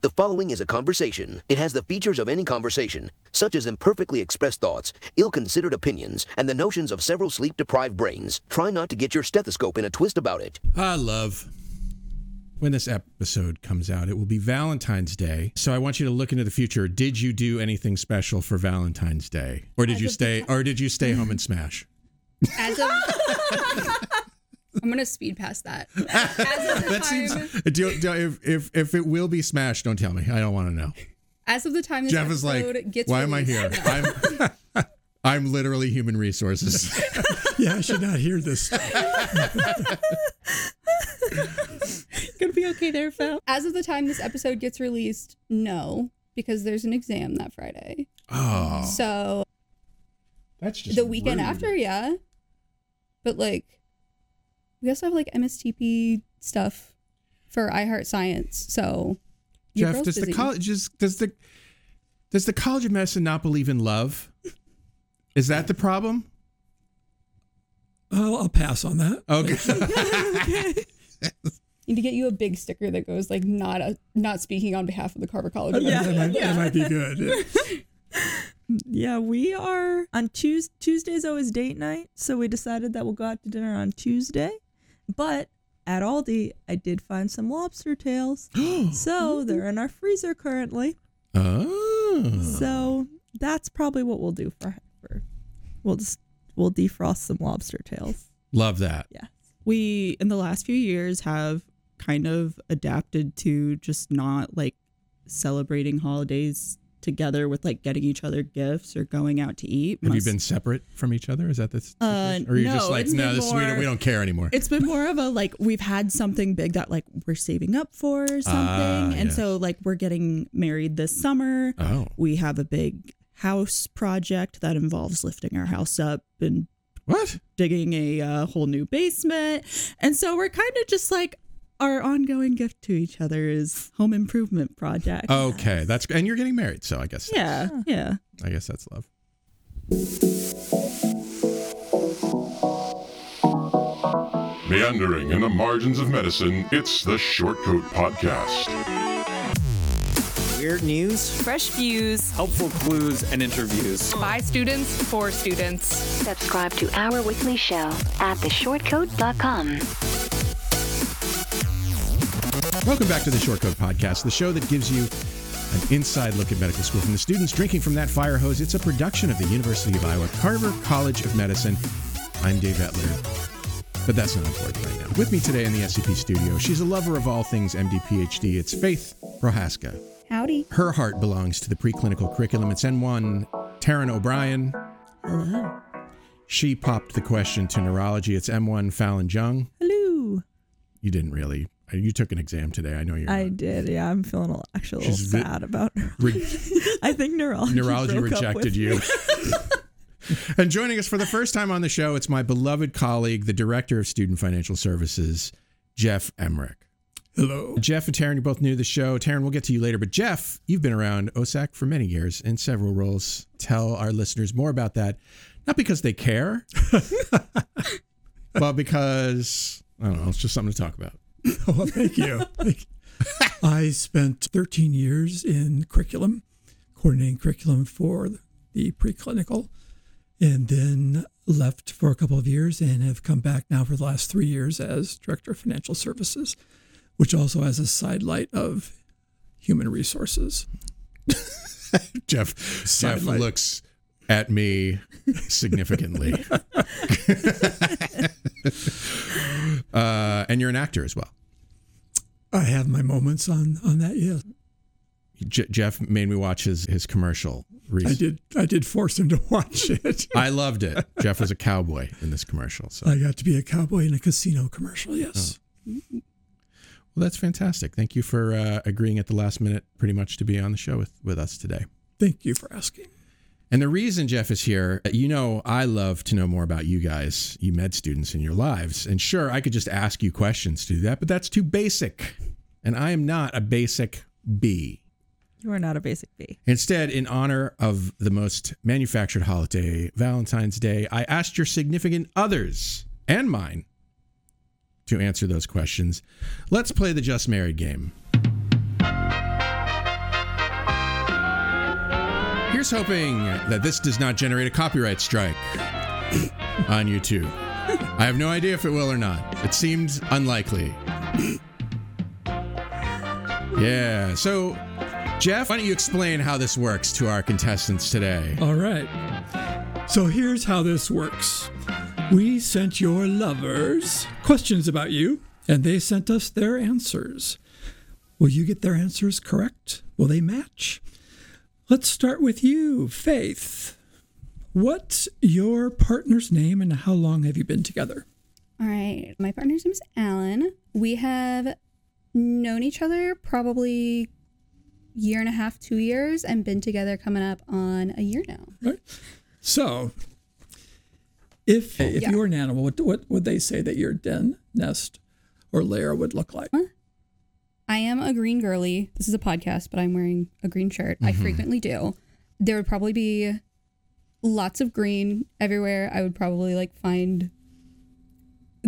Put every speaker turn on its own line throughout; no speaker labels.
The following is a conversation. It has the features of any conversation, such as imperfectly expressed thoughts, ill considered opinions, and the notions of several sleep deprived brains. Try not to get your stethoscope in a twist about it.
I love when this episode comes out. It will be Valentine's Day. So I want you to look into the future. Did you do anything special for Valentine's Day? Or did
As
you stay or did you stay home and smash?
As of, I'm gonna speed past that. As of the
That seems do, do, if, if if it will be smashed, don't tell me. I don't want to know.
as of the time this
Jeff is like,
gets
why am I here?
no.
I'm I'm literally human resources.
Yeah, I should not hear this.
Gonna be okay there, Phil. As of the time this episode gets released, no, because there's an exam that Friday.
Oh,
So
that's just
the weekend
rude.
after, yeah. But like, we also have like MSTP stuff for iHeart Science. So
Jeff,
girl's
does the college does, does the does the College of Medicine not believe in love? Is that the problem?
I'll, I'll pass on that.
Okay.
Need to get you a big sticker that goes like not a, not speaking on behalf of the Carver College. of
Yeah, that, might, that might be good.
Yeah, we are on Tues Tuesday's always date night, so we decided that we'll go out to dinner on Tuesday. But at Aldi, I did find some lobster tails, so they're in our freezer currently.
oh.
So that's probably what we'll do for for. We'll just we'll defrost some lobster tails.
Love that.
Yeah.
we in the last few years have kind of adapted to just not like celebrating holidays together with like getting each other gifts or going out to eat.
Have you been separate from each other? Is that the
Uh,
or are you just
no,
like no, this, we, don't, we don't care anymore?
It's been more of a like we've had something big that like we're saving up for something.
Ah,
and
yes.
so like we're getting married this summer.
oh,
We have a big house project that involves lifting our house up and
what?
digging a uh, whole new basement. And so we're kind of just like our ongoing gift to each other is home improvement project.
Okay, that's and you're getting married, so I guess
Yeah, yeah.
I guess that's love.
Meandering in the margins of medicine, it's the Shortcoat Podcast.
Weird news,
Fresh views
helpful clues, and interviews.
by students for students.
Subscribe to our weekly show at theshortcoat.com.
Welcome back to the Shortcoat Podcast, the show that gives you an inside look at medical school from the students drinking from that fire hose. It's a production of the University of Iowa Carver College of Medicine. I'm Dave Etler, but that's not important right now. With me today in the SCP studio, she's a lover of all things MD PhD. It's Faith Prochaska.
Howdy.
Her heart belongs to the preclinical curriculum. It's M1 Taryn O'Brien.
Hello.
She popped the question to neurology. It's M1 Fallon Jung.
Hello.
You didn't really. You took an exam today. I know you're.
I
not-
did. Yeah, I'm feeling a- actually a little
She's vi-
sad about.
Re-
I think neurology.
neurology
broke up
rejected
with
you. and joining us for the first time on the show, it's my beloved colleague, the director of student financial services, Jeff Emrich.
Hello.
Jeff and Taryn, you both new to the show. Taryn, we'll get to you later. But Jeff, you've been around OSAC for many years in several roles. Tell our listeners more about that. Not because they care, but because, I don't know, it's just something to talk about.
Thank you. Thank you. I spent 13 years in curriculum, coordinating curriculum for the preclinical, and then left for a couple of years and have come back now for the last three years as director of financial services, which also has a sidelight of human resources.
Jeff, Jeff looks at me significantly. uh, and you're an actor as well.
I have my moments on on that. Yes,
J- Jeff made me watch his his commercial.
I did. I did force him to watch it.
I loved it. Jeff was a cowboy in this commercial. So,
I got to be a cowboy in a casino commercial. Yes.
well, that's fantastic. Thank you for uh, agreeing at the last minute, pretty much, to be on the show with with us today.
Thank you for asking.
And the reason Jeff is here, you know, I love to know more about you guys, you med students, in your lives. And sure, I could just ask you questions to do that, but that's too basic. And I am not a basic B.
You are not a basic B.
Instead, in honor of the most manufactured holiday, Valentine's Day, I asked your significant others and mine to answer those questions. Let's play the Just Married game. Here's hoping that this does not generate a copyright strike on YouTube. I have no idea if it will or not. It seemed unlikely. Yeah. So, Jeff, why don't you explain how this works to our contestants today?
All right. So here's how this works we sent your lovers questions about you, and they sent us their answers. Will you get their answers correct? Will they match? Let's start with you, Faith. What's your partner's name and how long have you been together?
All right. My partner's name is Alan. We have known each other probably year and a half, two years, and been together coming up on a year now.
Right. So, if if
Yeah.
you were an animal, what what would they say that your den, nest, or lair would look like?
I am a green girly. This is a podcast, but I'm wearing a green shirt. I
Mhm.
frequently do. There would probably be lots of green everywhere. I would probably like find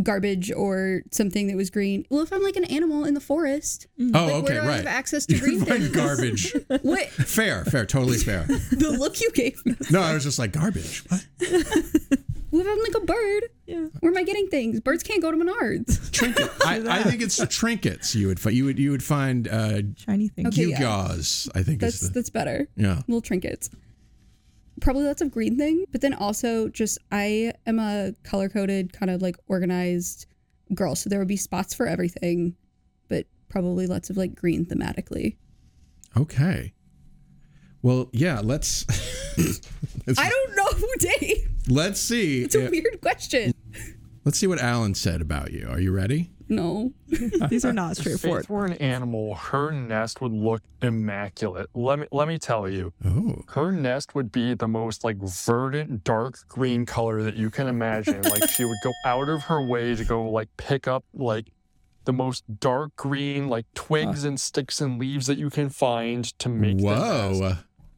garbage or something that was green. Well, if I'm like an animal in the forest,
Oh,
like,
okay,
where do I
right.
have access to green things?
garbage.
What
Fair, fair, totally fair.
the look you gave me?
No, I was just like garbage. What?
Well, if I'm like a bird, yeah. where am I getting things? Birds can't go to Menards.
Trinket. I, I think it's trinkets. You would find. You would you would find uh,
shiny things.
Okay, yeah.
gewgaws. I think
That's
is the
that's better.
Yeah.
little trinkets. Probably lots of green thing, but then also just I am a color coded kind of like organized girl, so there would be spots for everything, but probably lots of like green thematically.
okay. Well, yeah. Let's let's,
I don't know, Dave.
Let's see.
It's a
if-
weird question.
Let's see what Alan said about you. Are you ready?
No.
These are not
If
straightforward.
Faith were an animal, her nest would look immaculate. Let me let me tell you.
Oh.
Her nest would be the most like verdant, dark green color that you can imagine. like she would go out of her way to go like pick up like the most dark green like twigs and sticks and leaves that you can find to make the nest.
Whoa.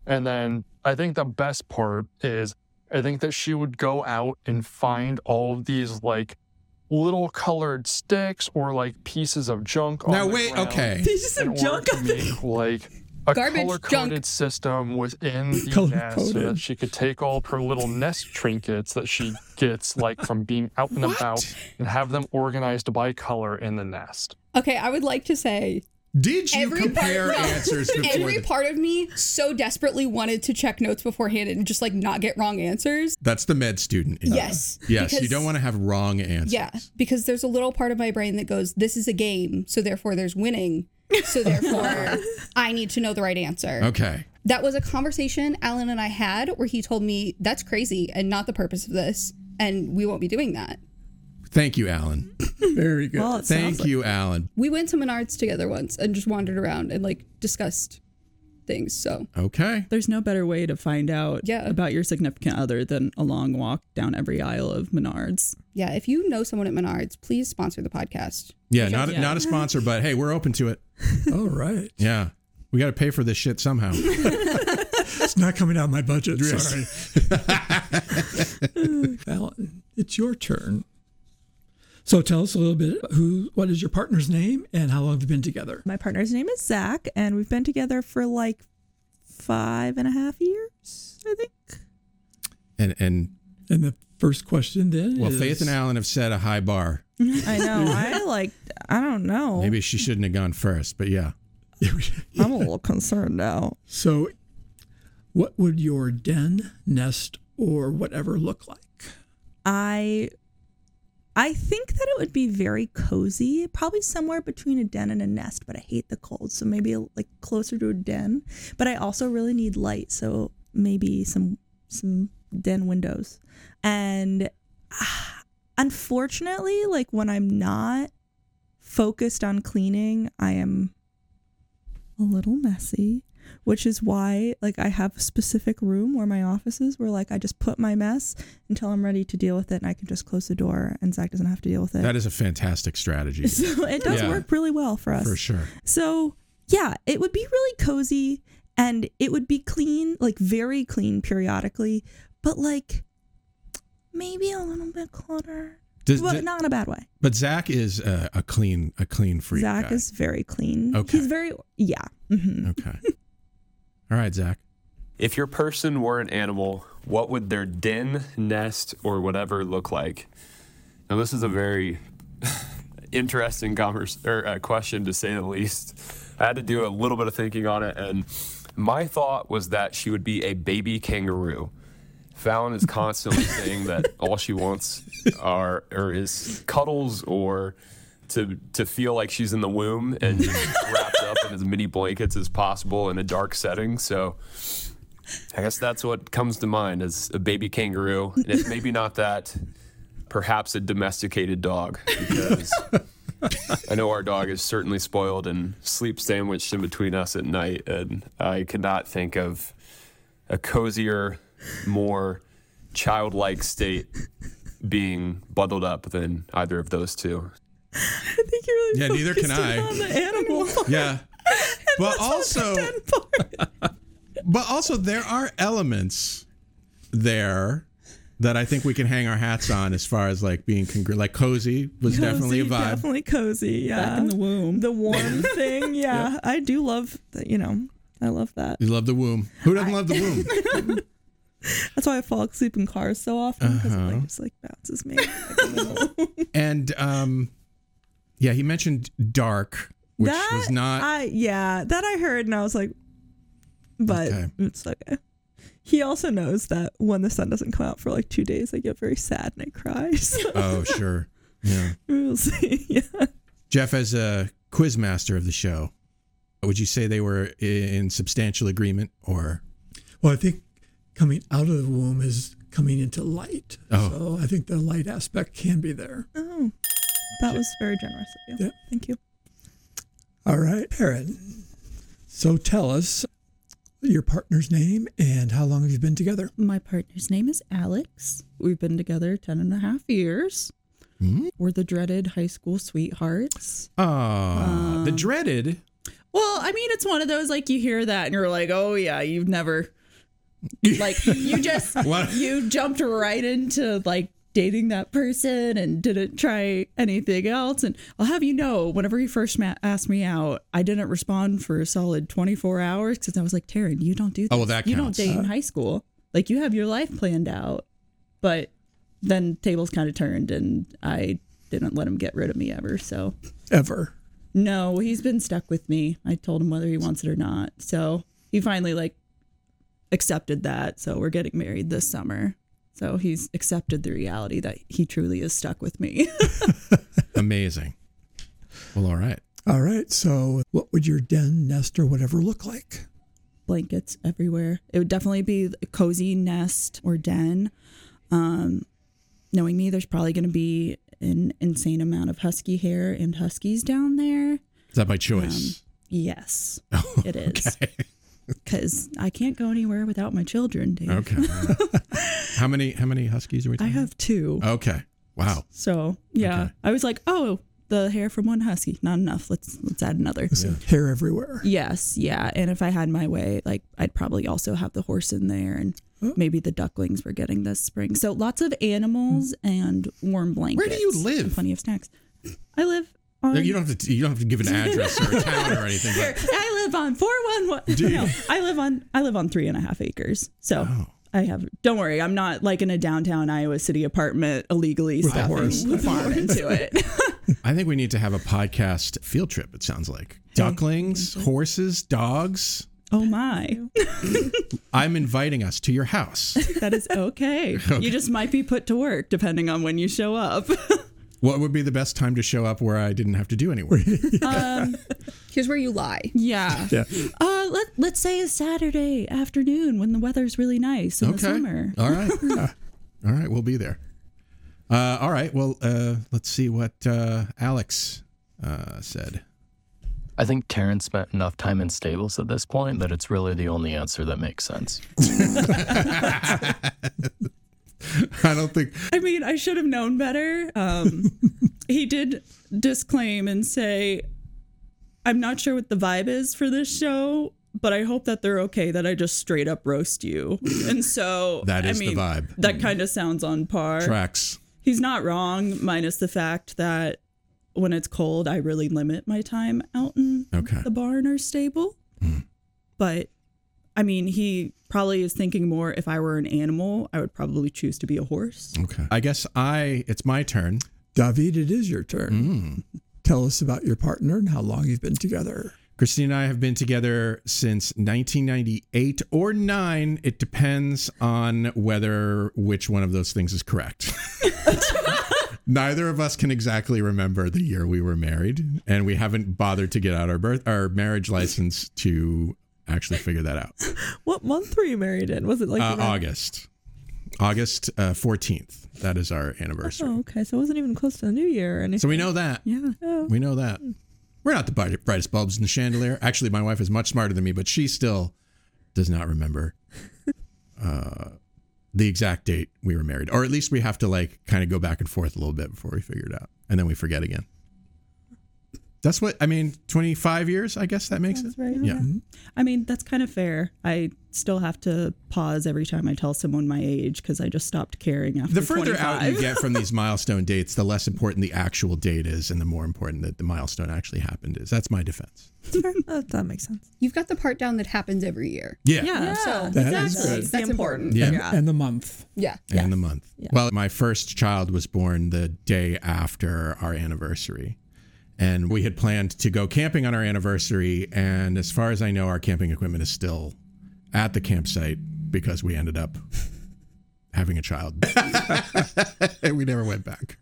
And then I think the best part is I think that she would go out and find all of these like little colored sticks or like pieces of junk. on
Now
the
wait. Okay.
Pieces
in
of junk
to
on the
make like a
Garbage
color
junk.
coded system within the nest so that she could take all of her little nest trinkets that she gets like from being out and about and have them organized by color in the nest.
Okay, I would like to say
Did you compare
part,
answers before?
every
the-
part of me so desperately wanted to check notes beforehand and just like not get wrong answers.
That's the med student.
Yes,
Yes. You don't want to have wrong answers.
Yeah, because there's a little part of my brain that goes, "This is a game, so therefore there's winning, so therefore I need to know the right answer."
Okay.
That was a conversation Alan and I had where he told me that's crazy and not the purpose of this, and we won't be doing that.
Thank you, Alan.
Very good.
Well, it sounds
Thank
like-
you, Alan.
We went to Menards together once and just wandered around and like discussed things. So
Okay.
There's no better way to find out
Yeah.
about your significant other than a long walk down every aisle of Menards.
yeah, if you know someone at Menards, please sponsor the podcast.
Yeah, not
Yeah.
not a sponsor, but hey, we're open to it.
All right.
Yeah. We got to pay for this shit somehow.
It's not coming out of my budget. Sorry. Fallon, it's your turn. So tell us a little bit who, what is your partner's name, and how long have you been together?
My partner's name is Zach, and we've been together for like five and a half years, I think.
and and
And the first question then
well,
is,
Faith and Alan have set a high bar.
I know. I like. I don't know.
Maybe she shouldn't have gone first, but yeah.
I'm a little concerned now.
So, what would your den, nest, or whatever look like?
I I think that it would be very cozy, probably somewhere between a den and a nest, but I hate the cold, so maybe like closer to a den. But I also really need light, so maybe some some den windows. And ah, unfortunately, like when I'm not focused on cleaning, I am a little messy, which is why like I have a specific room where my office is where like I just put my mess until I'm ready to deal with it and I can just close the door and Zach doesn't have to deal with it.
That is a fantastic strategy.
so it does
Yeah.
work really well for us.
For sure.
So yeah, it would be really cozy and it would be clean, like very clean periodically, but like maybe a little bit cluttered.
Does-
not in a bad way.
But Zach is a, a clean a clean freak.
Zach
guy.
is very clean.
Okay.
He's very yeah. hmm
Okay. All right, Zach.
If your person were an animal, what would their den, nest, or whatever look like? Now, this is a very interesting converse, or, uh, question to say the least. I had to do a little bit of thinking on it, and my thought was that she would be a baby kangaroo. Fallon is constantly saying that all she wants are or is cuddles or to to feel like she's in the womb and wrapped up in as many blankets as possible in a dark setting. So I guess that's what comes to mind as a baby kangaroo. And if maybe not that, perhaps a domesticated dog because I know our dog is certainly spoiled and sleeps sandwiched in between us at night, and I cannot think of a cozier, more childlike state being bundled up than either of those two.
I think you're really
Yeah, neither can I.
on the animal.
Yeah. But also, but also there are elements there that I think we can hang our hats on as far as like being congr- like cozy was definitely a vibe.
Definitely cozy. Yeah.
Back in the womb.
The warm thing. Yeah. I do love, that, you know, I love that.
You love the womb. Who doesn't love the womb?
That's why I fall asleep in cars so often because
Uh-huh.
it like, just like bounces me.
and um, yeah, he mentioned dark, which
that
was not.
I yeah, that I heard and I was like, but
Okay.
it's okay. He also knows that when the sun doesn't come out for like two days, I get very sad and I cry. So
oh, sure. Yeah.
we'll see. Yeah.
Jeff, as a quiz master of the show, would you say they were in substantial agreement or?
Well, I think coming out of the womb is coming into light.
Oh.
So I think the light aspect can be there.
Oh, that was very generous of you.
Yeah.
Thank you.
All right, Taryn. So tell us your partner's name and how long have you been together?
My partner's name is Alex. We've been together 10 and a half years.
Hmm?
We're the dreaded high school sweethearts.
Oh, the dreaded.
Well, I mean, it's one of those like you hear that and you're like, oh, yeah, you've never, like, you just,
What?
you jumped right into like dating that person and didn't try anything else. And I'll have you know, whenever he first ma- asked me out, I didn't respond for a solid 24 hours because I was like, Taryn, you don't do
Oh,
this.
well, that
You don't
counts.
date in uh. high school. Like, you have your life planned out. But then tables kind of turned and I didn't let him get rid of me ever. So.
Ever.
No, he's been stuck with me. I told him whether he wants it or not. So he finally like accepted that. So we're getting married this summer. So he's accepted the reality that he truly is stuck with me.
Amazing. Well, all right.
All right. So what would your den, nest, or whatever look like?
Blankets everywhere. It would definitely be a cozy nest or den. Um, knowing me, there's probably going to be an insane amount of husky hair and huskies down there.
Is that by choice?
Yes, it is. Because I can't go anywhere without my children, Dave.
Okay. How many how many huskies are we
I
talking?
have two.
Okay. Wow.
So yeah,
Okay.
I was like, oh, the hair from one husky, not enough. Let's let's add another.
So hair everywhere.
Yes, yeah. And if I had my way, like I'd probably also have the horse in there, and oh. maybe the ducklings we're getting this spring. So lots of animals hmm. and warm blankets.
Where do you live?
plenty of snacks. I live on.
No, you don't have to. You don't have to give an address or a town or anything. But
I live on four one one. No, I live on I live on three and a half acres. So.
Oh.
I have. Don't worry, I'm not like in a downtown Iowa City apartment illegally
With a
stuffing
horse.
a farm into it.
I think we need to have a podcast field trip. It sounds like ducklings, horses, dogs.
Oh my.
I'm inviting us to your house.
That is okay. You just might be put to work depending on when you show up.
What would be the best time to show up where I didn't have to do any work?
um,
Here's where you lie.
yeah.
Yeah.
Uh, let, let's say a Saturday afternoon when the weather's really nice in the
Okay.
summer.
All right. All right. We'll be there. Uh, all right. Well, uh, let's see what uh, Alex uh, said.
I think Taryn spent enough time in stables at this point that it's really the only answer that makes sense.
I don't think.
I mean, I should have known better. Um, he did disclaim and say, I'm not sure what the vibe is for this show, but I hope that they're okay that I just straight up roast you. And so
That
I
is the vibe.
That kind of sounds on par.
Tracks.
He's not wrong, minus the fact that when it's cold, I really limit my time out in
Okay.
the barn or stable. But I mean, he probably is thinking more if I were an animal, I would probably choose to be a horse.
Okay. I guess I. It's my turn.
David, it is your turn. Mm. Tell us about your partner and how long you've been together.
Christine and I have been together since 1998 or nine. It depends on whether which one of those things is correct. Neither of us can exactly remember the year we were married, and we haven't bothered to get out our birth our marriage license to actually figure that out.
What month were you married in? Was it like
Uh, August, August uh, 14th. That is our anniversary.
Oh, okay. So it wasn't even close to the new year or anything.
So we know that.
Yeah.
Oh.
We know that. We're not the bright- brightest bulbs in the chandelier. Actually, my wife is much smarter than me, but she still does not remember uh, the exact date we were married. Or at least we have to like kind of go back and forth a little bit before we figure it out. And then we forget again. That's what I mean. Twenty five years, I guess that makes
That's
it.
right.
Yeah.
I mean, that's kind of fair. I still have to pause every time I tell someone my age because I just stopped caring after
The further out you get from these milestone dates, the less important the actual date is, and the more important that the milestone actually happened is. That's my defense.
that, that makes sense.
You've got the part down that happens every year.
Yeah.
Yeah.
So
That is
exactly.
good.
That's important.
Yeah.
And, and the month.
Yeah.
and the month. Well, my first child was born the day after our anniversary. And we had planned to go camping on our anniversary. And as far as I know, our camping equipment is still at the campsite because we ended up having a child. and we never went back.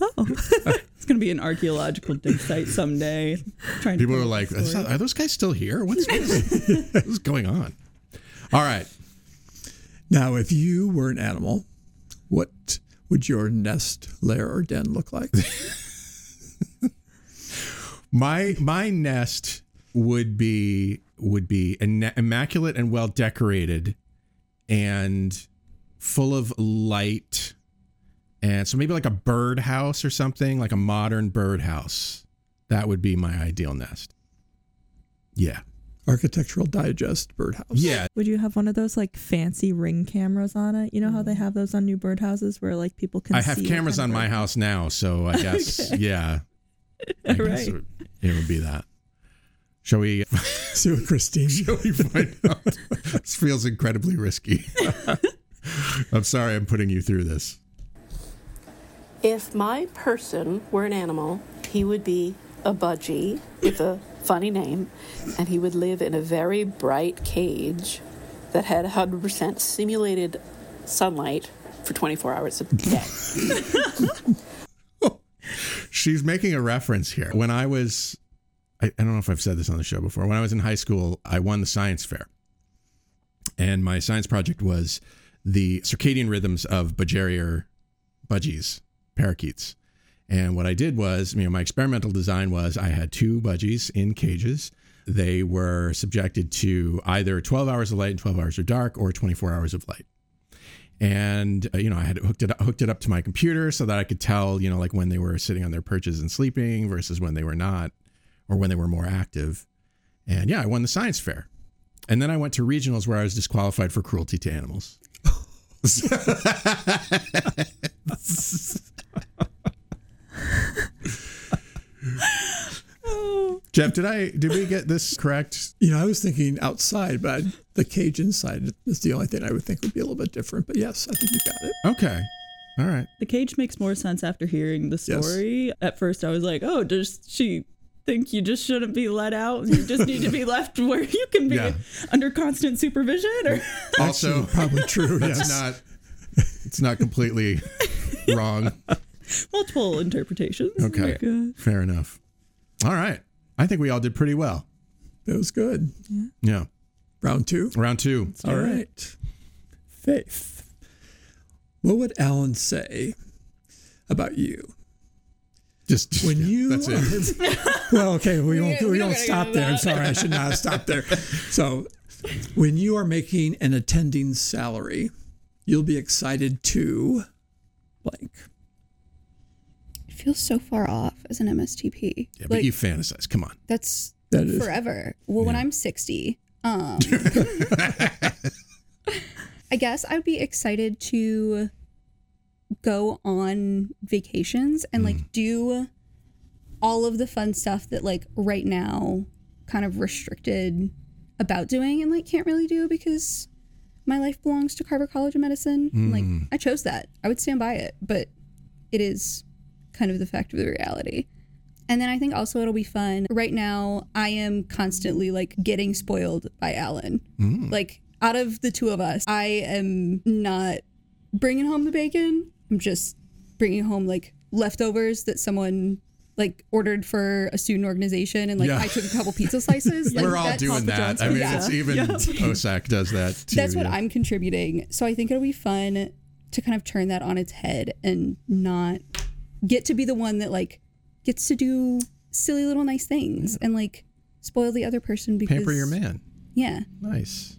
oh.
It's going to be an archaeological dig site someday. Trying
People
pull
were like,
the
are those guys still here? What's, what is going on? All right.
Now, if you were an animal, what would your nest, lair, or den look like?
My my nest would be would be immaculate and well decorated, and full of light, and so maybe like a bird house or something, like a modern bird house. That would be my ideal nest. Yeah,
Architectural Digest birdhouse.
yeah.
Would you have one of those like fancy ring cameras on it? You know how they have those on new birdhouses where like people can
I have
see
cameras on my house now, so I guess yeah. I guess
Right.
it, would, it would be that. Shall we?
See what Christine.
Shall we find out? this feels incredibly risky. I'm sorry I'm putting you through this.
If my person were an animal, he would be a budgie with a funny name, and he would live in a very bright cage that had 100% simulated sunlight for 24 hours a day.
She's making a reference here. When I was, I, I don't know if I've said this on the show before. When I was in high school, I won the science fair. And my science project was the circadian rhythms of budgerigar budgies, parakeets. And what I did was, you know, my experimental design was I had two budgies in cages. They were subjected to either 12 hours of light and 12 hours of dark or 24 hours of light. And uh, you know, I had hooked it hooked it up to my computer so that I could tell, you know, like when they were sitting on their perches and sleeping versus when they were not, or when they were more active. And yeah, I won the science fair. And then I went to regionals where I was disqualified for cruelty to animals. Jeff, did I did we get this correct?
You know, I was thinking outside, but the cage inside is the only thing I would think would be a little bit different. But yes, I think you got it.
Okay. All right.
The cage makes more sense after hearing the
Yes.
story. At first, I was like, oh, does she think you just shouldn't be let out? You just need to be left where you can be
Yeah.
under constant supervision? Or
Also,
Probably true.
that's
yes.
not it's not completely wrong.
multiple interpretations.
Okay. Uh, Fair enough. All right. I think we all did pretty well.
That was good.
Yeah. yeah.
Round two.
Round two.
All right. Faith. What would Alan say about you?
Just
When you
that's it.
well, okay, we won't. we,
we don't
don't stop there. I'm sorry, I should not have stopped there. So, when you are making an attending salary, you'll be excited to blank.
It feels so far off as an MSTP.
Yeah, but
like
you fantasize. Come on.
that's
That is
forever. Well, when I'm 60, um I guess I would be excited to go on vacations and like do all of the fun stuff that like right now kind of restricted about doing and like can't really do because my life belongs to Carver College of Medicine. And, Like
Mm.
I chose that. I would stand by it, but it is kind of the fact of the reality. And then I think also it'll be fun. Right now, I am constantly like getting spoiled by Alan.
Mm.
Like out of the two of us, I am not bringing home the bacon. I'm just bringing home like leftovers that someone like ordered for a student organization and like
Yeah.
I took a couple pizza slices. Like,
We're all doing that. I mean, it's even OSAC does that too.
that's what
yeah.
I'm contributing. So I think it'll be fun to kind of turn that on its head and not get to be the one that like gets to do silly little nice things and like spoil the other person because
Pamper your man.
Yeah,
Nice.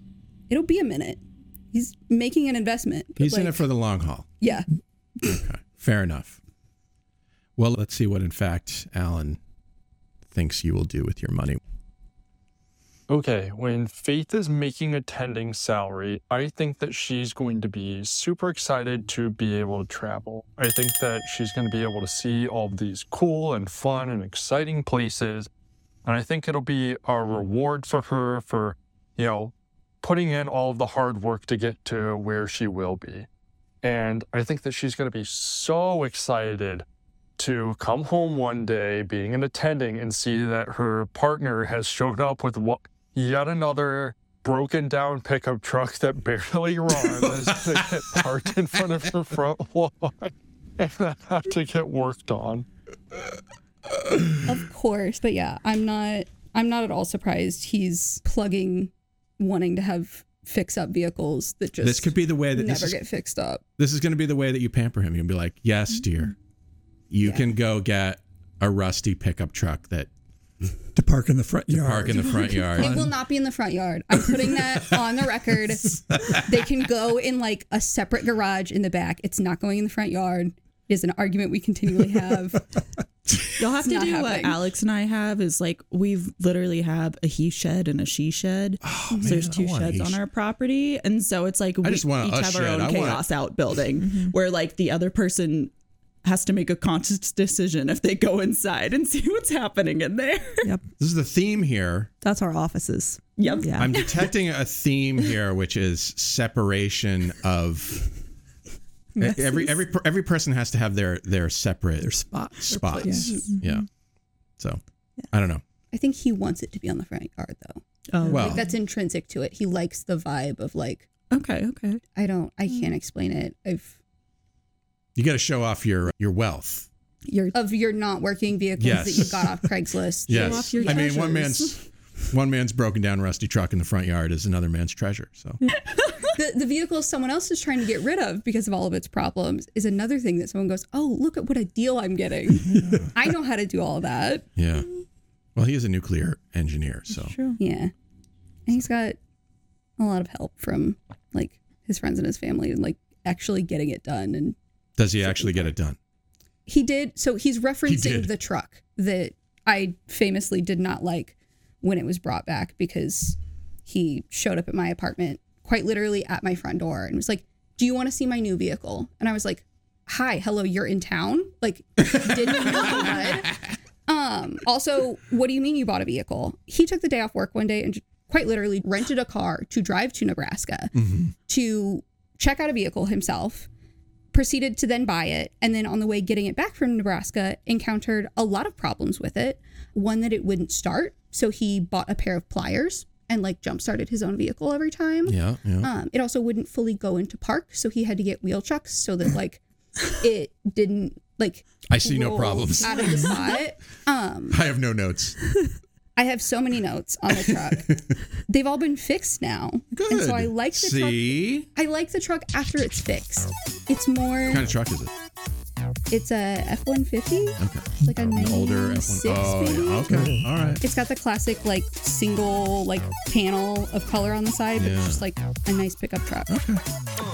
it'll be a minute. He's making an investment.
He's in it for the long haul.
yeah.
Okay. Fair enough. Well, let's see what, in fact, Alan thinks you will do with your money.
Okay, when Faith is making attending salary, I think that she's going to be super excited to be able to travel. I think that she's going to be able to see all of these cool and fun and exciting places. And I think it'll be a reward for her for, you know, putting in all of the hard work to get to where she will be. And I think that she's going to be so excited to come home one day being an attending and see that her partner has showed up with what, yet another broken down pickup truck that barely runs to get parked in front of her front lawn and then have to get worked on.
of course. But yeah, I'm not I'm not at all surprised he's plugging wanting to have fix up vehicles that just
this could be the way that
never
is,
get fixed up.
this is going to be the way that you pamper him. You'll be like, yes, dear, mm-hmm. you can go get a rusty pickup truck that
to park in the front
to
yard.
park in the front yard.
It will not be in the front yard. I'm putting that on the record. They can go in like a separate garage in the back. It's not going in the front yard. It is an argument we continually have.
You'll have
It's
to
not
do what. Alex and I have is like we've literally have a he shed and a she shed. Oh, so there's
man, I
two sheds on our property, and so it's like we
just want a
each
us
have our own
I want-
chaos out building mm-hmm. where like the other person has to make a conscious decision if they go inside and see what's happening in there.
Yep.
This is the theme here.
That's our offices.
Yep.
Yeah.
I'm detecting a theme here, which is separation of every every every person has to have their their separate
Their spot.
spots.
place. Mm-hmm.
Yeah. So I don't know.
I think he wants it to be on the front yard though.
Oh,
Well,
Like that's intrinsic to it. He likes the vibe of like
okay, okay.
I don't I can't explain it. I've
you got to show off your your wealth.
your of your not working vehicles
Yes.
that you got off Craigslist.
Yes.
off your
I mean, one man's one man's broken down rusty truck in the front yard is another man's treasure. So
The the vehicle someone else is trying to get rid of because of all of its problems is another thing that someone goes, "Oh, look at what a deal I'm getting." I know how to do all that.
yeah. Well, he is a nuclear engineer, so
Yeah. And he's got a lot of help from like his friends and his family and like actually getting it done and
does he actually get it done?
he did so he's referencing
did.
the truck that I famously did not like when it was brought back because he showed up at my apartment quite literally at my front door and was like, "Do you want to see my new vehicle?" And I was like, "Hi, hello, you're in town?" Like didn't know what. Um also, what do you mean you bought a vehicle? He took the day off work one day and quite literally rented a car to drive to Nebraska to check out a vehicle himself proceeded to then buy it and then on the way getting it back from Nebraska encountered a lot of problems with it one that it wouldn't start so he bought a pair of pliers and like jump started his own vehicle every time
Yeah, yeah.
um it also wouldn't fully go into park so he had to get wheel chucks so that like it didn't like
I see no problems.
out of the spot um
I have no notes.
I have so many notes on the truck. They've all been fixed now.
Good.
And so I like the
See?
truck. I like the truck after it's fixed. It's more
What kind of truck is it?
it's a F one fifty.
Okay.
It's like a
An older F1. Oh, yeah. Okay. All right.
It's got the classic like single like panel of color on the side, but
Yeah.
it's just like a nice pickup truck.
Okay.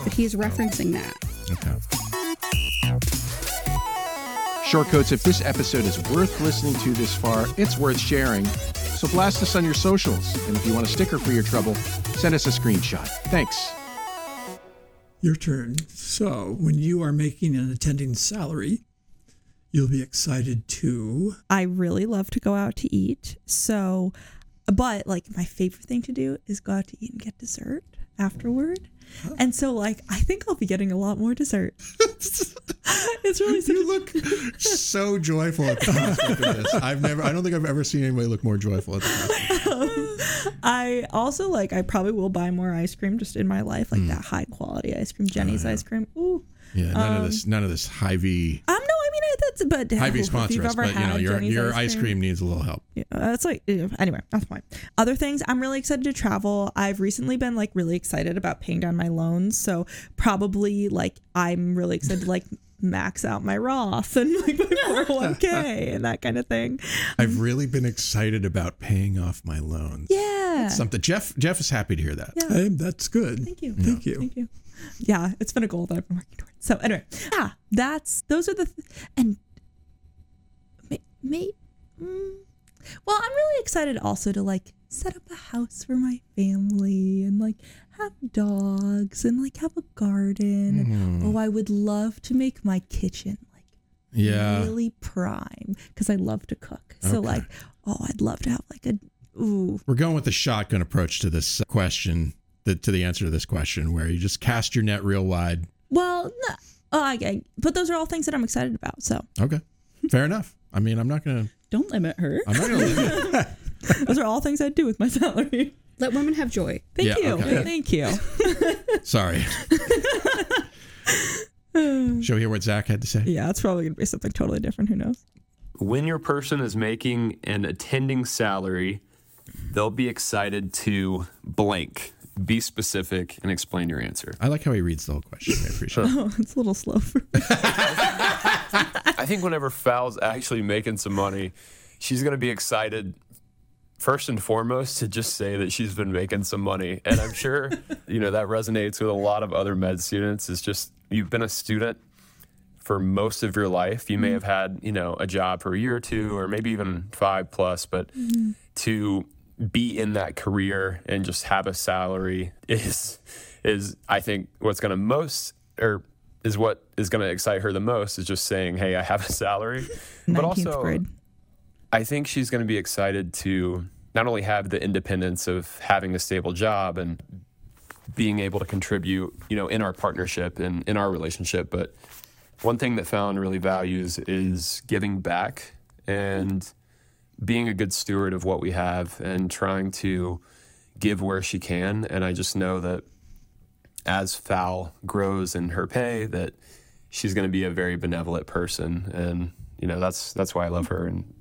But he's referencing that.
Okay.
Shortcoats, if this episode is worth listening to this far, it's worth sharing. So blast us on your socials. And if you want a sticker for your trouble, send us a screenshot. Thanks.
Your turn. So, when you are making an attending salary, you'll be excited to.
I really love to go out to eat. So but like my favorite thing to do is go out to eat and get dessert afterward. And so like I think I'll be getting a lot more dessert. it's really such
you look so joyful at the prospect of this. I've never I don't think I've ever seen anybody look more joyful at the
I also like I probably will buy more ice cream just in my life, like that high quality ice cream, Jeni's ice cream. Ooh.
Yeah, none
Um,
of this none of this Hy-Vee
Um, no, I mean I- that's but
Hy-Vee
if
sponsor
you've ever
but you know your
Jeni's
your ice cream needs a little help.
Yeah, that's like yeah, anyway. That's fine. Other things, I'm really excited to travel. I've recently been like really excited about paying down my loans, so probably like I'm really excited to like max out my Roth and like my 401k and that kind of thing.
I've really been excited about paying off my loans.
Yeah,
That's something Jeff Jeff is happy to hear that.
Yeah.
Hey, that's good.
Thank you.
Thank you.
Thank you. Yeah, it's been a goal that I've been working towards. So anyway, yeah, that's those are the th- and may, may mm, well, I'm really excited also to like set up a house for my family and like have dogs and like have a garden.
Mhm.
Oh, I would love to make my kitchen like
Yeah.
really prime because I love to cook. So like, oh, I'd love to have like a ooh
We're going with the shotgun approach to this question, the, to the answer to this question, where you just cast your net real wide.
Well, no, uh, okay, but those are all things that I'm excited about. So
Okay, fair enough. I mean, I'm not gonna.
Don't limit her.
I'm not gonna limit.
those are all things I'd do with my salary.
Let women have joy.
Thank
Yeah,
you.
okay.
Thank you.
Sorry. Shall we hear what Zach had to say?
Yeah, it's probably gonna be something totally different. Who knows?
when your person is making an attending salary, they'll be excited to blank. Be specific and explain your answer.
I like how he reads the whole question. I appreciate it.
Oh, it's a little slow for me.
I think whenever Fal's actually making some money, she's going to be excited first and foremost to just say that she's been making some money. And I'm sure, you know, that resonates with a lot of other med students. Is just you've been a student for most of your life. You may mm-hmm. have had, you know, a job for a year or two or maybe even 5 plus, but mm-hmm. to be in that career and just have a salary is is I think what's going to most or is what is going to excite her the most is just saying, "Hey, I have a salary." but also
grade.
I think she's going to be excited to not only have the independence of having a stable job and being able to contribute, you know, in our partnership and in our relationship, but one thing that Fallon really values is giving back and being a good steward of what we have and trying to give where she can. And I just know that as Fal grows in her pay, that she's going to be a very benevolent person, and you know that's that's why I love her and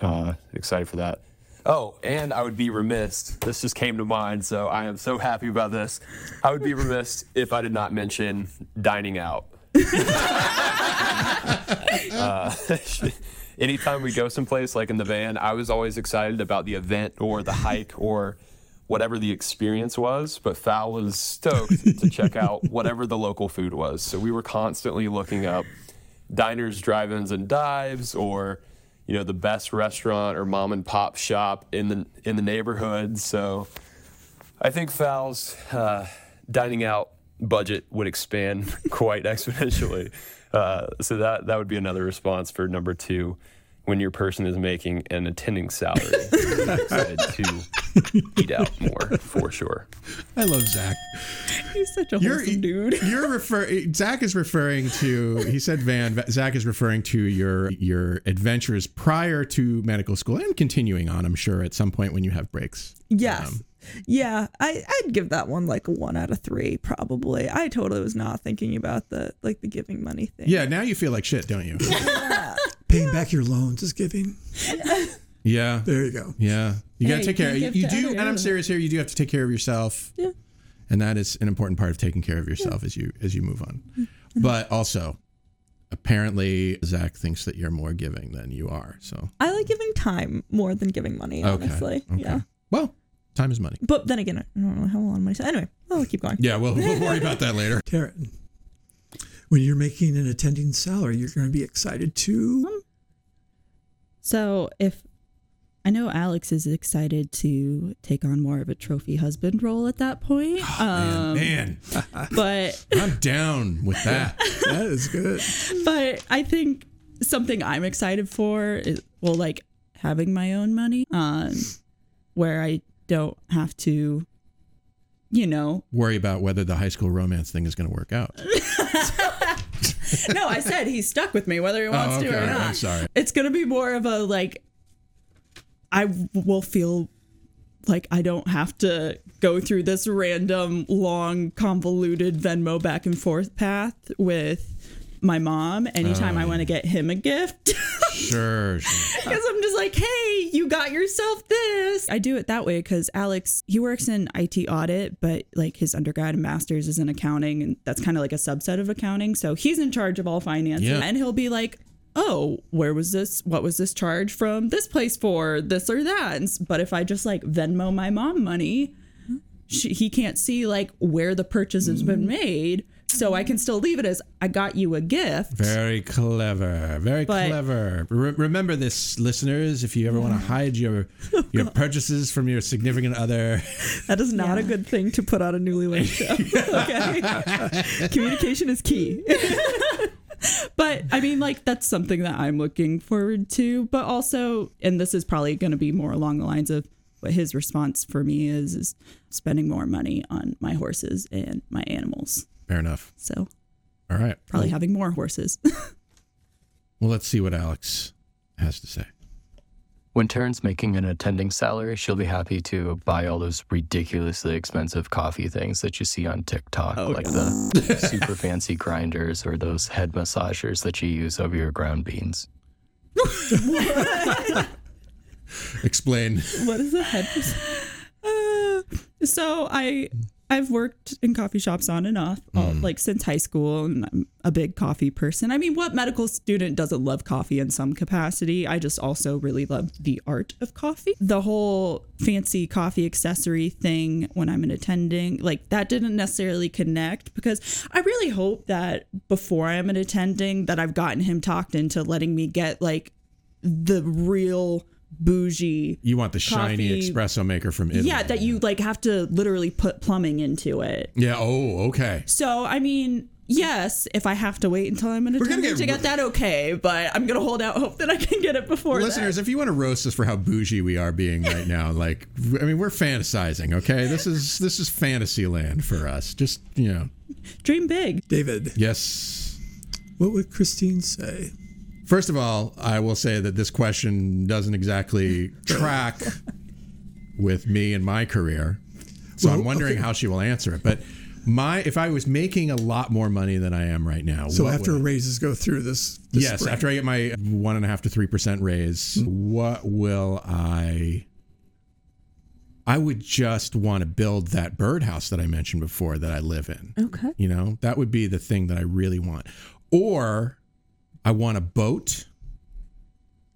uh, excited for that. Oh, and I would be remiss. This just came to mind, so I am so happy about this. I would be remiss if I did not mention dining out. uh, anytime we go someplace like in the van, I was always excited about the event or the hike or whatever the experience was, but Fal was stoked to check out whatever the local food was. So we were constantly looking up diners, drive-ins, and dives, or you know the best restaurant or mom and pop shop in the in the neighborhood. So I think Fal's uh, dining out budget would expand quite exponentially. Uh, so that that would be another response for number two. When your person is making an attending salary, you're to eat out more for sure.
I love Zach.
He's such a
You're,
wholesome dude.
you're refer. Zach is referring to. He said Van. Zach is referring to your your adventures prior to medical school and continuing on. I'm sure at some point when you have breaks.
Yes.
Um,
yeah, I, I'd give that one like a one out of three, probably. I totally was not thinking about the like the giving money thing.
Yeah. Now you feel like shit, don't you?
Paying back your loans is giving.
Yeah.
There you go.
Yeah. You got
Hey,
to take care.
you
You, you do,
other-
and I'm serious here. You do have to take care of yourself.
Yeah.
And that is an important part of taking care of yourself as you as you move on.
Mm-hmm.
But also, apparently, Zach thinks that you're more giving than you are. So
I like giving time more than giving money,
okay.
honestly.
Okay.
Yeah.
Well, time is money.
But then again, I don't really have a lot of money. So anyway, I'll keep going.
Yeah. Well, we'll worry about that later.
Taryn, when you're making an attending salary, you're going to be excited to.
So if I know Alex is excited to take on more of a trophy husband role at that point. um,
Man,
but
I'm down with that.
That is good.
but I think something I'm excited for is well, like having my own money. Um, where I don't have to, you know.
Worry about whether the high school romance thing is going to work out.
no, I said he's stuck with me whether he wants
Oh,
to or not.
I'm sorry.
It's going to be more of a like, I will feel like I don't have to go through this random, long, convoluted Venmo back and forth path with my mom anytime I
Oh.
want to get him a gift.
Sure. sure.
Because I'm just like, hey, you got yourself this. I do it that way because Alex, he works in IT audit, but like his undergrad and master's is in accounting, and that's kind of like a subset of accounting. So he's in charge of all finance,
Yeah.
and he'll be like, oh, where was this? What was this charge from this place for? This or that? But if I just like Venmo my mom money, she, he can't see like where the purchase has been mm. made. So I can still leave it as I got you a gift.
Very clever. Very
But-
clever. Re- remember this, listeners. If you ever want to hide your your purchases from your significant other,
That is not a good thing to put on a newlywed show. okay. Communication is key.
but I mean, like that's something that I'm looking forward to. But also, and this is probably going to be more along the lines of what his response for me is: is spending more money on my horses and my animals.
Fair enough.
So
All right.
probably
Well,
having more horses.
well, let's see what Alex has to say.
When Taryn's making an attending salary, she'll be happy to buy all those ridiculously expensive coffee things that you see on TikTok, like the super fancy grinders or those head massagers that you use over your ground beans.
Explain.
what is a head? Uh, so I I've worked in coffee shops on and off, all, mm. like since high school, and I'm a big coffee person. I mean, what medical student doesn't love coffee in some capacity? I just also really love the art of coffee. The whole fancy coffee accessory thing when I'm an attending, like that didn't necessarily connect because I really hope that before I'm an attending that I've gotten him talked into letting me get like the real bougie
You want the shiny
Coffee-
espresso maker from Italy?
yeah, that you like have to literally put plumbing into it.
Yeah. Oh, okay.
So I mean, yes, if I have to wait until I'm an
gonna get
to get that, okay. But I'm gonna hold out hope that I can get it before.
Listeners, if you want to roast us for how bougie we are being right now, like I mean, we're fantasizing. Okay, this is this is fantasy land for us. Just you know,
dream big.
David,
yes.
what would Christine say?
First of all, I will say that this question doesn't exactly track with me and my career. So I'm wondering
okay.
how she will answer it. But my if I was making a lot more money than I am right now,
So after raises go through this, this
yes,
spring.
after I get my one and a half to three percent raise, hmm. what will I? I would just want to build that birdhouse that I mentioned before that I live in.
Okay.
You know, that would be the thing that I really want. Or I want a boat.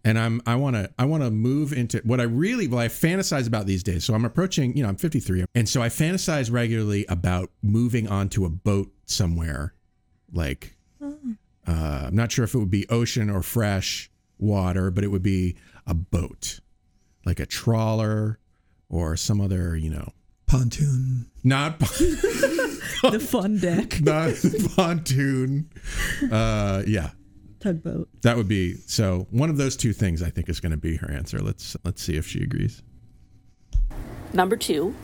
And I'm I want to I want to move into what I really well I fantasize about these days. So I'm approaching, you know, I'm 53. And so I fantasize regularly about moving onto a boat somewhere like uh, I'm not sure if it would be ocean or fresh water, but it would be a boat, like a trawler or some other, you know,
pontoon.
not
the fun deck.
not pontoon. Uh, yeah,
Tugboat.
that would be so. One of those two things, I think, is going to be her answer. Let's let's see if she agrees.
Number two,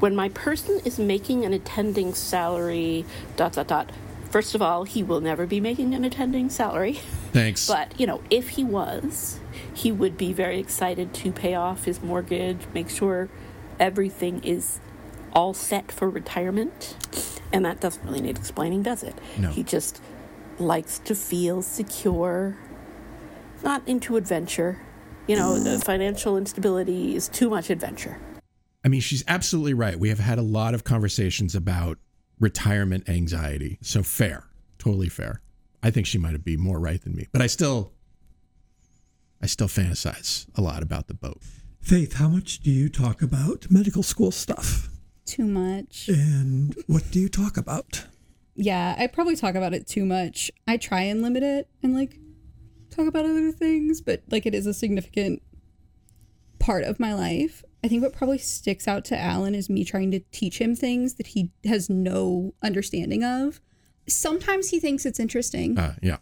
when my person is making an attending salary, dot, dot, dot, first of all, he will never be making an attending salary.
Thanks.
But, you know, if he was, he would be very excited to pay off his mortgage, make sure everything is all set for retirement. And that doesn't really need explaining, does it?
No.
He just likes to feel secure, not into adventure. You know, the financial instability is too much adventure.
I mean, she's absolutely right. We have had a lot of conversations about retirement anxiety. So fair, totally fair. I think she might be more right than me, but I still, I still fantasize a lot about the boat.
Faith, how much do you talk about medical school stuff?
Too much.
And what do you talk about?
Yeah, I probably talk about it too much. I try and limit it and like talk about other things, but like it is a significant part of my life. I think what probably sticks out to Alan is me trying to teach him things that he has no understanding of. Sometimes he thinks it's interesting.
Uh, yeah.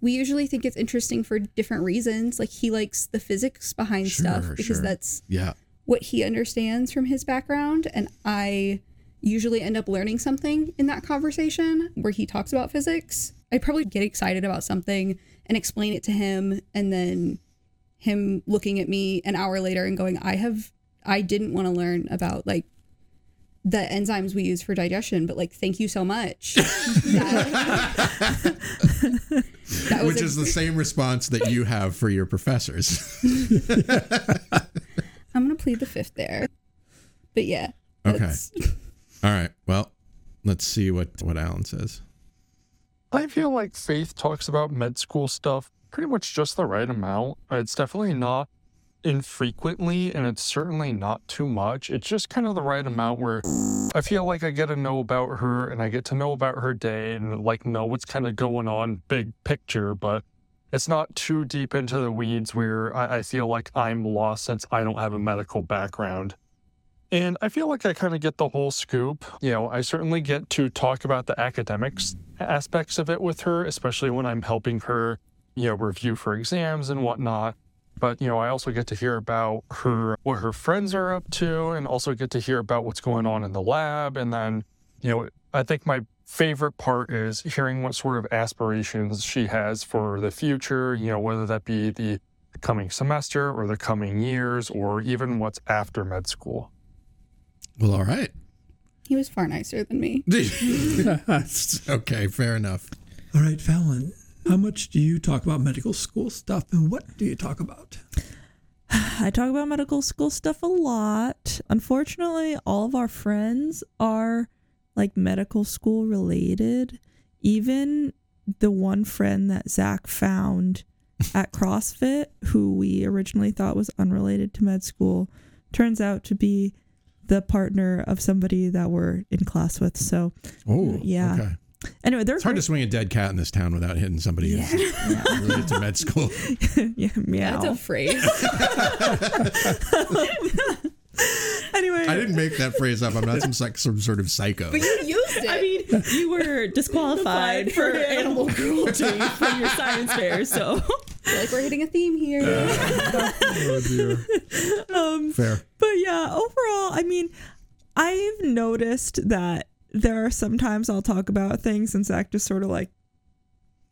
we usually think it's interesting for different reasons. Like he likes the physics behind stuff because
sure.
that's
Yeah.
what he understands from his background. And I usually end up learning something in that conversation where he talks about physics. I probably get excited about something and explain it to him, and then him looking at me an hour later and going, I have, I didn't want to learn about like the enzymes we use for digestion, but like, thank you so much. That-
Which is the same response that you have for your professors.
I'm gonna plead the fifth there. But yeah.
Okay. All right. Well, let's see what what Alan says.
I feel like Faith talks about med school stuff pretty much just the right amount. It's definitely not infrequently, and it's certainly not too much. It's just kind of the right amount where I feel like I get to know about her and I get to know about her day and like know what's kind of going on big picture, but it's not too deep into the weeds where I, I feel like I'm lost since I don't have a medical background. And I feel like I kind of get the whole scoop. You know, I certainly get to talk about the academics aspects of it with her, especially when I'm helping her, you know, review for exams and whatnot. But, you know, I also get to hear about her, what her friends are up to, and also get to hear about what's going on in the lab. And then, you know, I think my favorite part is hearing what sort of aspirations she has for the future, you know, whether that be the coming semester or the coming years or even what's after med school.
Well, all right.
he was far nicer than me.
okay, fair enough.
All right, Fallon, how much do you talk about medical school stuff and what do you talk about?
I talk about medical school stuff a lot. Unfortunately, all of our friends are like medical school related. Even the one friend that Zach found at CrossFit, who we originally thought was unrelated to med school, turns out to be the partner of somebody that we're in class with. So,
Oh,
yeah.
Okay.
Anyway, they're
It's hard to swing a dead cat in this town without hitting somebody who's related to med school.
yeah, meow.
That's a phrase.
anyway,
I didn't make that phrase up. I'm not some like some sort of psycho.
But you used it.
I mean, you were disqualified for animal cruelty from your science fair, so
I feel like we're hitting a theme here.
oh dear.
um,
Fair.
But yeah, overall, I mean, I've noticed that there are sometimes I'll talk about things and Zach just sort of like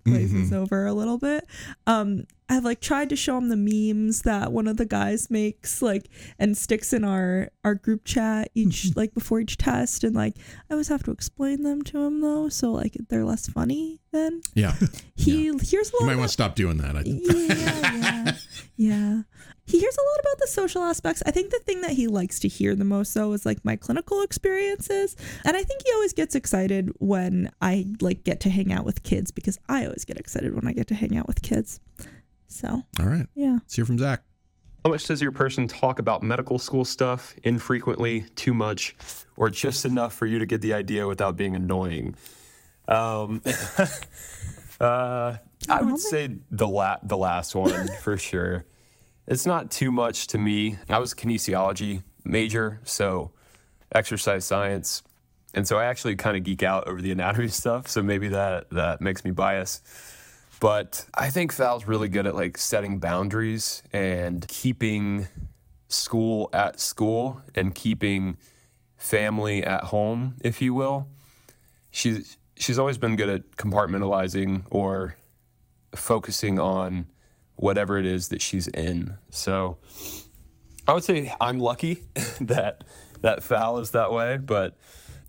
glazes
Mhm.
over a little bit. Um, I've like tried to show him the memes that one of the guys makes, like, and sticks in our our group chat each mm-hmm. like before each test, and like I always have to explain them to him though, so like they're less funny. Then
Yeah.
he hears a lot.
You might
about-
want to stop doing that. I,
yeah, yeah, yeah. He hears a lot about the social aspects. I think the thing that he likes to hear the most though is like my clinical experiences. And I think he always gets excited when I like get to hang out with kids because I always get excited when I get to hang out with kids. So,
All right.
yeah.
Let's hear from Zach.
How much does your person talk about medical school stuff infrequently, too much, or just enough for you to get the idea without being annoying? Um, uh, I would say the la- the last one for sure. It's not too much to me. I was a kinesiology major, so exercise science, and so I actually kind of geek out over the anatomy stuff. So maybe that that makes me biased. But I think Fal's really good at like setting boundaries and keeping school at school and keeping family at home, if you will. She's she's always been good at compartmentalizing or focusing on whatever it is that she's in. So I would say I'm lucky that that Fal is that way, but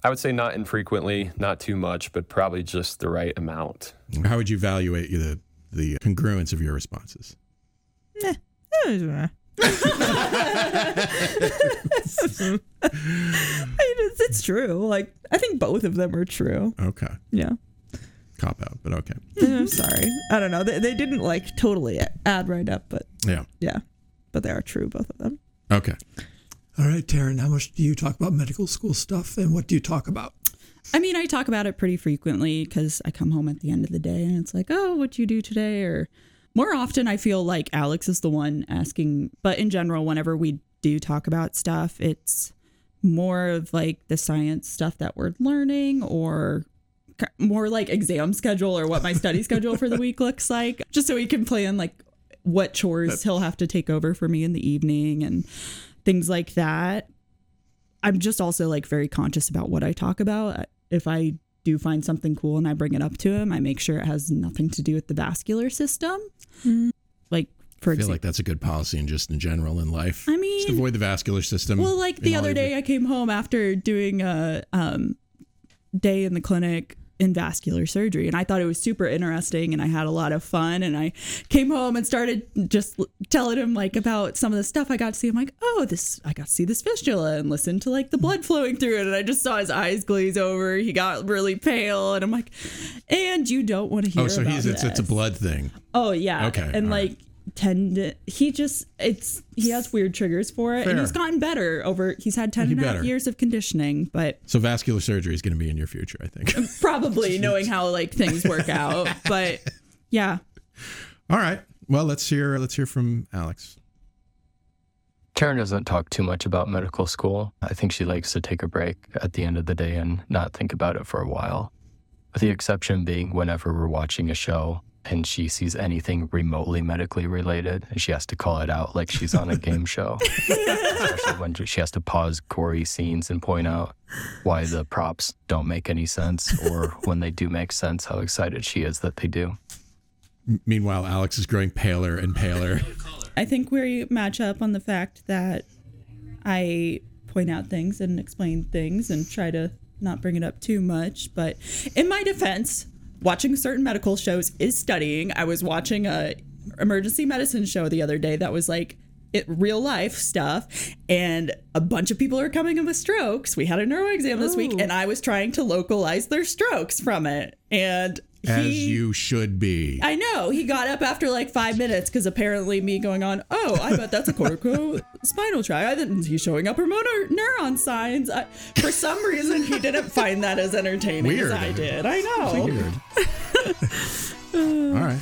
I would say not infrequently, not too much, but probably just the right amount.
How would you evaluate the the congruence of your responses?
I mean, it's, it's true. Like, I think both of them are true.
Okay.
Yeah.
Cop out, but okay.
I'm sorry. I don't know. They, they didn't like totally add right up, but
Yeah.
yeah. But they are true, both of them.
Okay.
All right, Taryn, how much do you talk about medical school stuff and what do you talk about?
I mean, I talk about it pretty frequently because I come home at the end of the day and it's like, oh, what you do today? Or more often, I feel like Alex is the one asking. But in general, whenever we do talk about stuff, it's more of like the science stuff that we're learning or more like exam schedule or what my study schedule for the week looks like, just so we can plan like what chores he'll have to take over for me in the evening and things like that. I'm just also like very conscious about what I talk about. If I do find something cool and I bring it up to him, I make sure it has nothing to do with the vascular system. Like for
I feel
example,
like that's a good policy and just in general in life.
I mean-
just avoid the vascular system.
Well, like the
all
other
your-
day, I came home after doing a um, day in the clinic in vascular surgery, and I thought it was super interesting, and I had a lot of fun. And I came home and started just telling him like about some of the stuff I got to see. I'm like, oh, this I got to see this fistula and listen to like the blood flowing through it, and I just saw his eyes glaze over. He got really pale, and I'm like, and you don't want to oh, hear.
Oh, so he's it's, it's a blood thing.
Oh yeah.
Okay,
And
all right.
Like tend he just it's he has weird triggers for it and he's gotten better over he's had 10
He
and a half years of conditioning but
So vascular surgery is going to be in your future, I think.
probably knowing how like things work out but yeah
All right. Well, let's hear let's hear from Alex.
Taryn doesn't talk too much about medical school. I think she likes to take a break at the end of the day and not think about it for a while. With the exception being whenever we're watching a show and she sees anything remotely medically related, and she has to call it out like she's on a game show. Especially when she has to pause gory scenes and point out why the props don't make any sense, or when they do make sense, how excited she is that they do.
Meanwhile, Alex is growing paler and paler.
i think we match up on the fact that i point out things and explain things and try to not bring it up too much but in my defense watching certain medical shows is studying. I was watching a emergency medicine show the other day that was like it, real life stuff and a bunch of people are coming in with strokes. We had a neuro exam this week oh. and i was trying to localize their strokes from it. And
As
he-
you should be.
I know. He got up after like five minutes because apparently me going on, oh, I bet that's a corticospinal tract. I didn't, he's showing upper motor neuron signs. I, for some reason, he didn't find that as entertaining
Weird.
as I did. I know.
Weird. All right.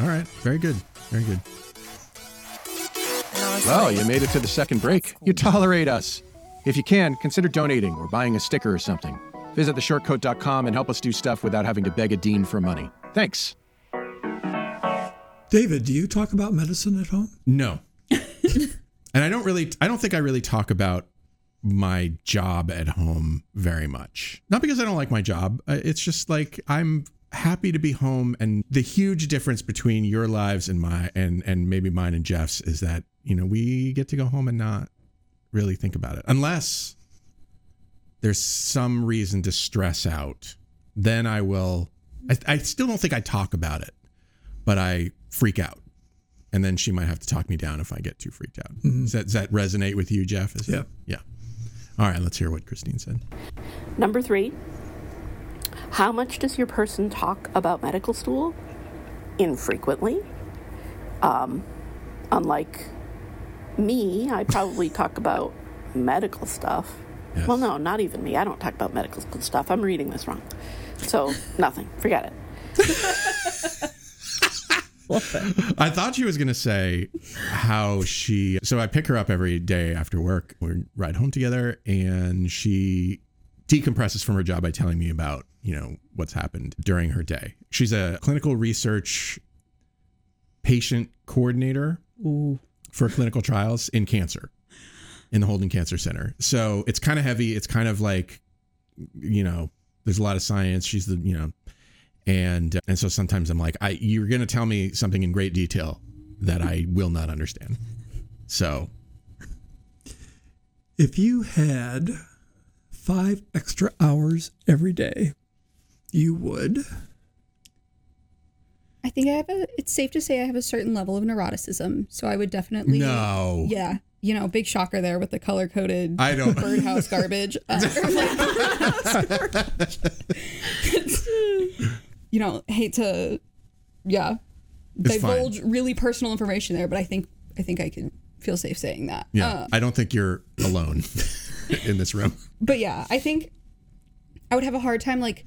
All right. Very good. Very good.
Well, you made it to the second break. You tolerate us. If you can, consider donating or buying a sticker or something. Visit theshortcoat.com and help us do stuff without having to beg a dean for money. Thanks.
David, do you talk about medicine at home?
No. and I don't really I don't think I really talk about my job at home very much. Not because I don't like my job. uh, It's just like I'm happy to be home and the huge difference between your lives and my and and maybe mine and Jeff's is that, you know, we get to go home and not really think about it. Unless there's some reason to stress out, then I will I, I still don't think I talk about it, but I freak out and then she might have to talk me down if I get too freaked out.
Mhm.
Does, that, does that resonate with you, Jeff? Is
Yeah.
It? Yeah. All right, let's hear what Christine said.
Number three, how much does your person talk about medical stool? Infrequently. Um, unlike me, I probably talk about medical stuff. Well, no, not even me. I don't talk about medical school stuff. I'm reading this wrong. So, nothing. Forget it.
I thought she was going to say how she. So I pick her up every day after work. We ride home together, and she decompresses from her job by telling me about you know what's happened during her day. She's a clinical research patient coordinator for clinical trials in cancer in the Holden Cancer Center. So it's kind of heavy. It's kind of like you know, there's a lot of science. She's the you know and uh, and so sometimes I'm like, I you're gonna tell me something in great detail that I will not understand. So
If you had five extra hours every day, you would.
I think I have a. It's safe to say I have a certain level of neuroticism, so I would definitely.
No.
Yeah, you know, big shocker there with the color coded.
I don't-
birdhouse garbage. Uh, like birdhouse garbage. you know, hate to, yeah,
It's fine.
divulge really personal information there, but I think I think I can feel safe saying that.
yeah,
Uh,
I don't think you're alone in this room.
but yeah, I think I would have a hard time like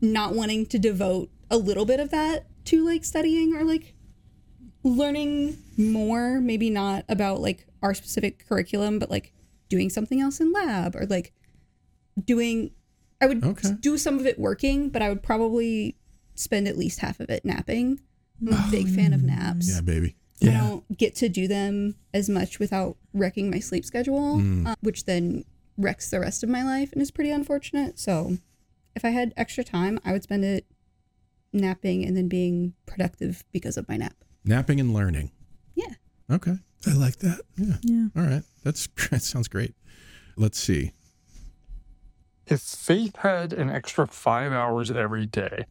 not wanting to devote a little bit of that to like studying or like learning more, maybe not about like our specific curriculum, but like doing something else in lab or like doing I would do some of it working, but I would probably spend at least half of it napping. I'm a big fan of naps.
Yeah, baby.
I
Yeah.
don't get to do them as much without wrecking my sleep schedule,
Mm.
uh, which then wrecks the rest of my life and is pretty unfortunate. So, if I had extra time, I would spend it napping and then being productive because of my nap.
Napping and learning.
Yeah.
Okay.
I like that.
Yeah.
Yeah.
All right. That's that sounds great. Let's see.
If Faith had an extra five hours every day,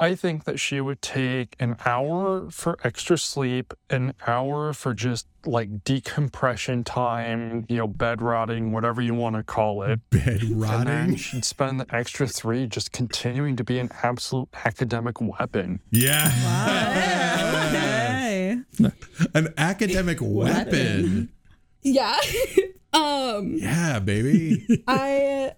I think that she would take an hour for extra sleep, an hour for just like decompression time, you know, bed rotting, whatever you want to call it.
Bed rotting.
And then she'd spend the extra three just continuing to be an absolute academic weapon.
Yeah.
Hey.
An academic weapon.
Yeah. um,
Yeah, baby.
I,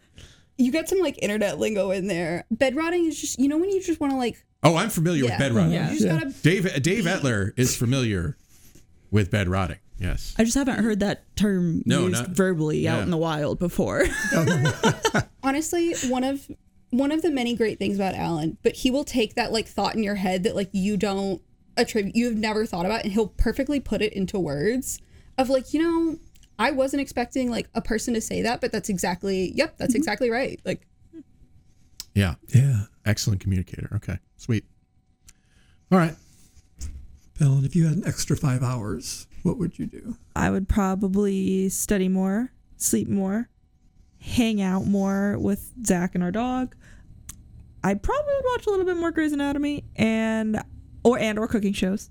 you got some like internet lingo in there. Bed rotting is just, you know, when you just want to like,
Oh, I'm familiar
Yeah.
with bed rotting.
Yeah. You just
Yeah.
gotta,
Dave Dave Etler is familiar with bed rotting. Yes.
I just haven't heard that term
No,
used
not-
verbally
yeah.
out in the wild before.
honestly, one of, one of the many great things about Alan, but he will take that like thought in your head that like you don't attribute, you've never thought about, and he'll perfectly put it into words of like, you know, I wasn't expecting like a person to say that, but that's exactly, yep, that's mm-hmm. exactly right. Like,
Yeah.
Yeah.
Excellent communicator. Okay. Sweet. All right.
Ellen, if you had an extra five hours, what would you do?
I would probably study more, sleep more, hang out more with Zach and our dog. I probably would watch a little bit more Grey's Anatomy and or and or cooking shows.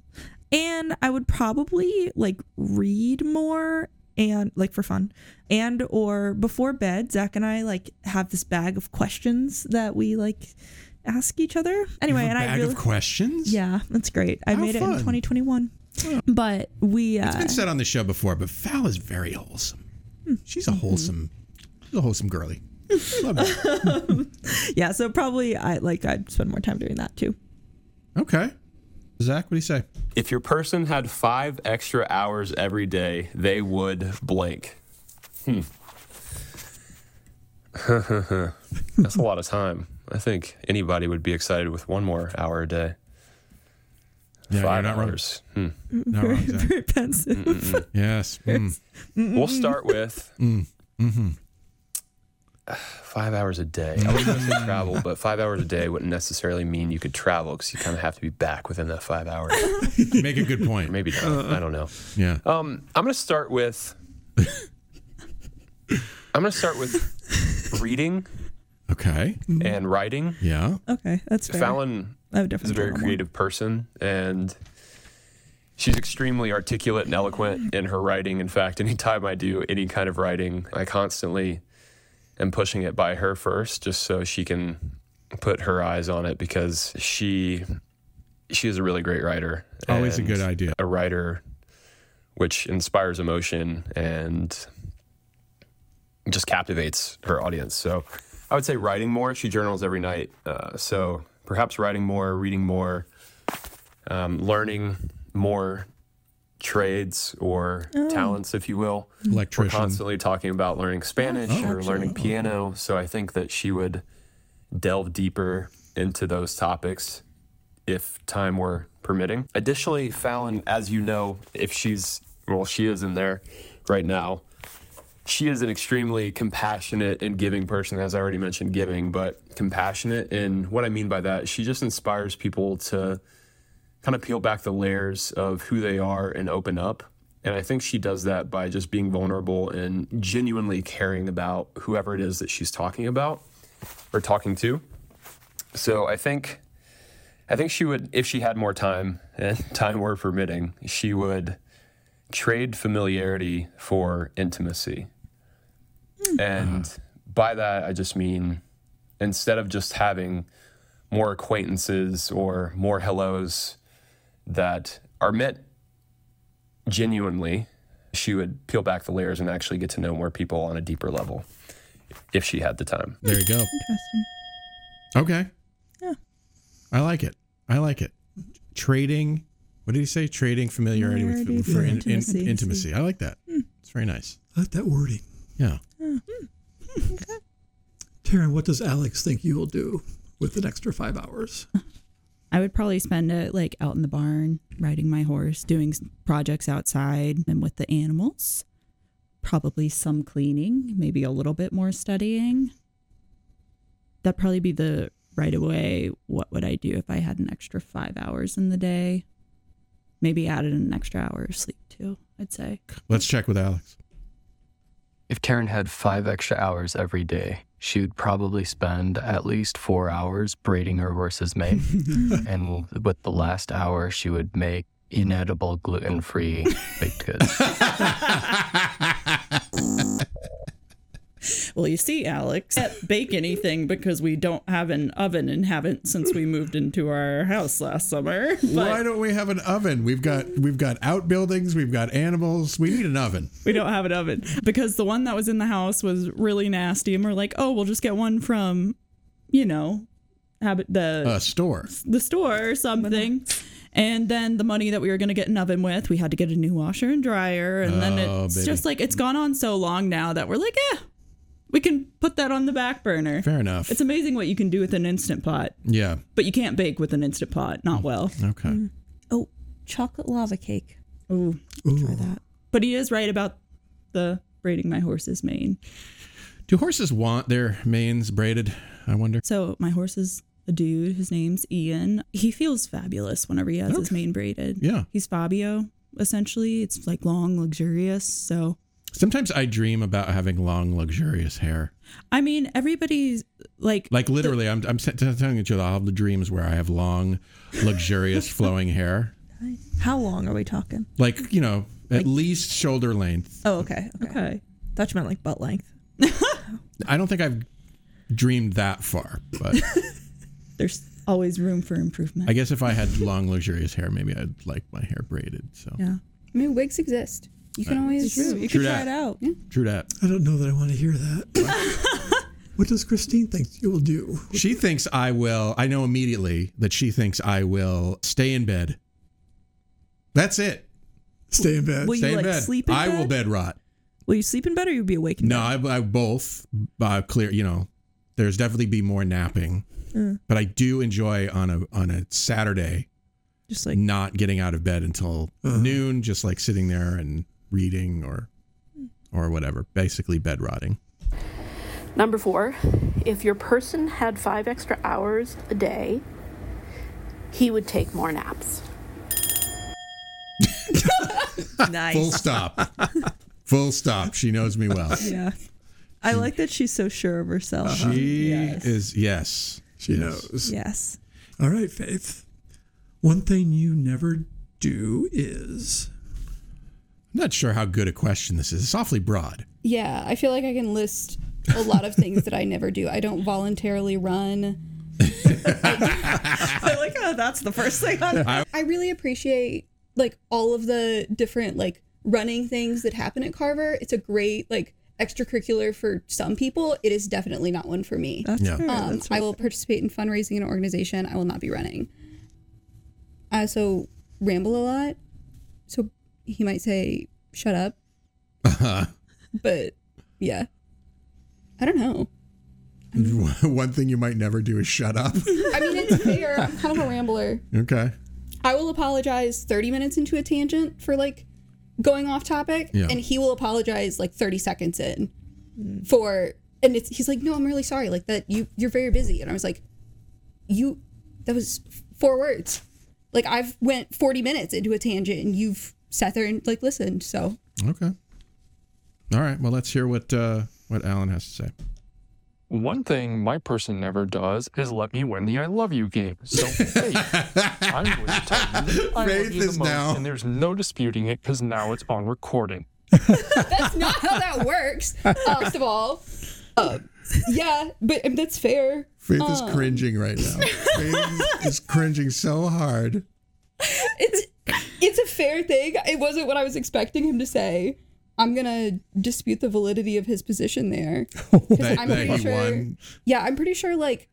And I would probably like read more and like for fun. And or before bed, Zach and I like have this bag of questions that we like ask each other. Anyway, and
a
I
bag
really
of questions.
Yeah, that's great. I
How
made it in
fun.
2021. But we uh
It's been said on the show before, but Fal is very wholesome. She's a wholesome, she's a wholesome girly. Love
yeah, so probably I like I'd spend more time doing that too.
Okay. Zach, what do you say?
If your person had five extra hours every day, they would blank. Hmm. That's a lot of time. I think anybody would be excited with one more hour a day.
Yeah,
Five
not
hours. Hmm.
Not
very,
wrong,
very pensive.
Mm-mm.
Yes. Mm.
We'll start with
Mm. Mm-hmm.
Five hours a day. I was going to say travel, but five hours a day wouldn't necessarily mean you could travel because you kind of have to be back within that five hours.
Make a good point.
Or maybe not. I don't know.
Yeah.
Um, I'm going to start with. I'm going to start with reading
Okay.
and writing.
Yeah.
Okay, that's fair.
Fallon
I would
is a very
travel more.
creative person, and she's extremely articulate and eloquent in her writing. In fact, anytime I do any kind of writing, I constantly am pushing it by her first, just so she can put her eyes on it because she she is a really great writer.
Always a good idea.
A writer which inspires emotion and just captivates her audience. So I would say writing more. She journals every night. Uh, so perhaps writing more, reading more, um, learning more trades or
Oh.
talents, if you will.
Electrician.
We're constantly talking about learning Spanish
Oh,
or learning piano. So I think that she would delve deeper into those topics if time were permitting. Additionally, Fallon, as you know, if she's, well, she is in there right now. She is an extremely compassionate and giving person, as I already mentioned, giving, but compassionate. And what I mean by that, she just inspires people to kind of peel back the layers of who they are and open up. And I think she does that by just being vulnerable and genuinely caring about whoever it is that she's talking about or talking to. So I think I think she would if she had more time and time were permitting, she would trade familiarity for intimacy. Hmm. And by that I just mean instead of just having more acquaintances or more hellos that are met genuinely, she would peel back the layers and actually get to know more people on a deeper level if she had the time.
There you go.
Interesting.
Okay.
Yeah.
I like it. I like it. Trading. What did he say? Trading familiarity with
Familiarity
for
for
in- in-
intimacy.
intimacy. I like that. Hmm. It's very nice.
I like that wording.
Yeah. Oh, hmm. Okay.
Taryn, what does Alex think you will do with an extra five hours?
I would probably spend it like out in the barn, riding my horse, doing projects outside and with the animals. Probably some cleaning, maybe a little bit more studying. That'd probably be the right away. What would I do if I had an extra five hours in the day? Maybe added an extra hour of sleep too, I'd say.
Let's check with Alex.
If Taryn had five extra hours every day, she would probably spend at least four hours braiding her horse's mane. and with the last hour, she would make inedible gluten free baked goods.
Well, you see, Alex, can't bake anything because we don't have an oven and haven't since we moved into our house last summer.
Why don't we have an oven? We've got we've got outbuildings, we've got animals. We need an oven.
We don't have an oven because the one that was in the house was really nasty, and we're like, oh, we'll just get one from, you know,
Habitat ReStore.
the store or something. And then the money that we were going to get an oven with, we had to get a new washer and dryer. And then
Oh,
it's
baby.
just like, it's gone on so long now that we're like, eh, we can put that on the back burner.
Fair enough.
It's amazing what you can do with an instant pot,
Yeah.
but you can't bake with an instant pot. Not well.
Okay. Mm.
Oh, chocolate lava cake.
Ooh, try that. But he is right about the braiding my horse's mane.
Do horses want their manes braided? I wonder.
So my horse is a dude. His name's Ian. He feels fabulous whenever he has his mane braided.
Yeah.
He's Fabio, essentially. It's like long, luxurious. So,
Sometimes I dream about having long, luxurious hair.
I mean, everybody's like,
Like literally, I'm I'm t- telling you, I'll have the dreams where I have long, luxurious, flowing hair.
How long are we talking?
Like you know, at least shoulder length.
Oh, okay. Okay.
okay.
Thought you meant like butt length.
I don't think I've dreamed that far, but
There's always room for improvement.
I guess if I had long, luxurious hair, maybe I'd like my hair braided. So
yeah.
I mean, wigs exist. You can
Uh,
always.
True. You
True
can try
that.
it out.
true that.
I don't know that I want to hear that. what does Christine think you will do?
She thinks I will. I know immediately that she thinks I will stay in bed. That's it.
Stay in bed.
Will you
Stay in
like
bed.
sleep in bed?
I will bed rot.
Will you sleep in bed or you'll be awake in
No,
bed?
I, I both. Uh, clear. You know, there's definitely be more napping,
Mm.
but I do enjoy on a on a Saturday
Just like
not getting out of bed until noon, just like sitting there and reading or or whatever. Basically, bed rotting.
Number four, if your person had five extra hours a day, he would take more naps.
nice.
Full stop. Full stop. She knows me well.
Yeah. I like that she's so sure of herself.
She
Yes.
is yes.
She
Yes.
knows.
Yes.
All right, Faith. One thing you never do is.
I'm not sure how good a question this is. It's awfully broad.
Yeah, I feel like I can list a lot of things that I never do. I don't voluntarily run.
I like how that's the first thing on
I,
I really appreciate like all of the different like running things that happen at Carver. It's a great like extracurricular for some people. It is definitely not one for me.
That's
Yeah.
fair.
Um,
That's
I will participate in fundraising in an organization. I will not be running. I also ramble a lot, so he might say "shut up,"
uh,
but yeah, I don't know.
one thing you might never do is shut up.
I mean, it's fair. I'm kind of a rambler.
Okay.
I will apologize 30 minutes into a tangent for like going off topic,
Yeah.
and he will apologize like 30 seconds in for, and it's he's like, no, I'm really sorry, like that you you're very busy, and I was like, you, that was four words, like I've went 40 minutes into a tangent, and you've sat there and like listened, so
Okay. All right. Well, let's hear what uh, what Alan has to say.
One thing my person never does is let me win the I love you game. So, Faith, I'm going to tell you I
Faith
love you the most,
now-
and there's no disputing it because now it's on recording.
that's not how that works. First of all, uh, yeah, but um, that's fair.
Faith is
Um,
cringing right now. Faith is cringing so hard.
it's it's a fair thing. It wasn't what I was expecting him to say. I'm gonna dispute the validity of his position there. 'Cause
That-
I'm pretty sure.
won.
Yeah, I'm pretty sure. Like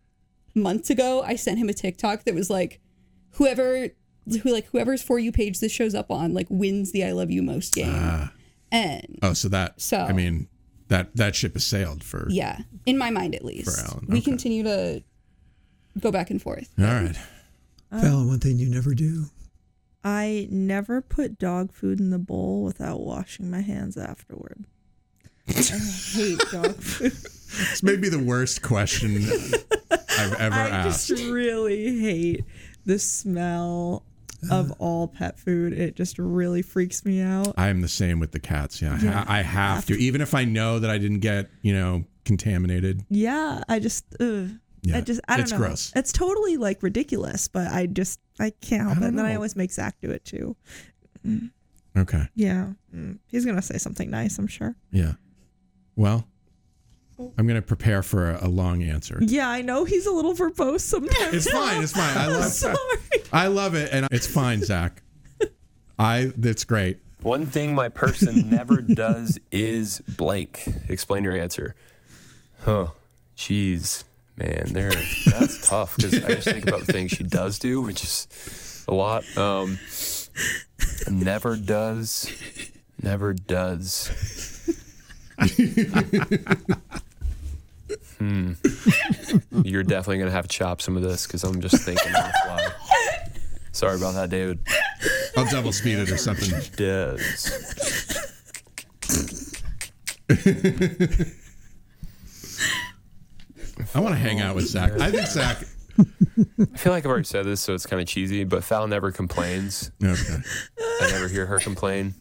months ago, I sent him a TikTok that was like, whoever who like whoever's for you page this shows up on like wins the I love you most game.
Ah.
and
Oh, so that.
So-
I mean, that that ship has sailed for.
yeah, in my mind at least,
Alan,
we continue to go back and forth.
All right.
Fallon, one thing you never do.
I never put dog food in the bowl without washing my hands afterward. I hate dog food.
This may be the worst question I've ever
I
asked.
I just really hate the smell of uh. all pet food. It just really freaks me out.
I am the same with the cats. Yeah, I
Yeah.
I have to, even if I know that I didn't get, you know, contaminated.
Yeah, I just, ugh.
Yeah,
I just, I don't
it's
know.
gross.
It's totally like ridiculous, but I just, I can't help
I
it.
don't
And then I always make Zach do it too. Mm,
Okay.
Yeah, Mm. he's gonna say something nice, I'm sure.
Yeah. Well, I'm going to prepare for a, a long answer.
Yeah, I know he's a little verbose sometimes.
It's fine. It's fine. I love
sorry.
I love it, and it's fine, Zach. I. That's great.
One thing my person never does is blank. Explain your answer. Huh. Jeez. Man, there. That's tough because I just think about the things she does do, which is a lot. Um, never does. Never does. hmm. You're definitely gonna have to chop some of this because I'm just thinking on the. Sorry about that, David.
I'll double speed it or something.
Does.
I want to hang out with Zach. I think Zach.
I feel like I've already said this, so it's kind of cheesy, but Fal never complains.
Okay.
I never hear her complain.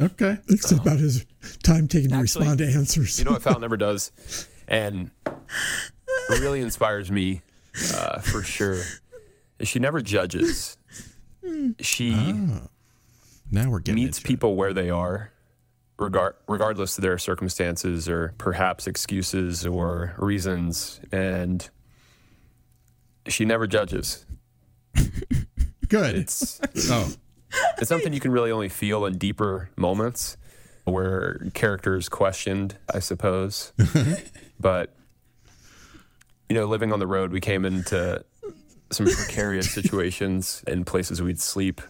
Okay.
It's about his time taking to
Actually,
respond to answers.
You know what Fal never does? And it really inspires me uh, for sure. She never judges. She
now we're getting
meets people where they are, regard regardless of their circumstances or perhaps excuses or reasons, and she never judges.
Good.
It's
oh,
it's something you can really only feel in deeper moments where character is questioned, I suppose. but you know, living on the road, we came into some precarious situations in places we'd sleep.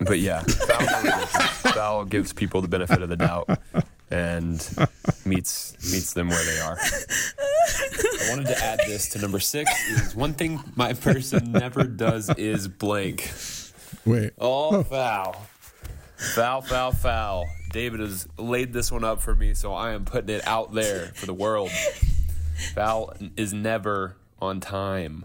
But yeah, Fal, Fal gives people the benefit of the doubt and meets meets them where they are. I wanted to add this to number six is one thing my person never does is blank.
Wait.
Oh, foul. Foul, foul, foul. David has laid this one up for me, so I am putting it out there for the world. Fal is never on time.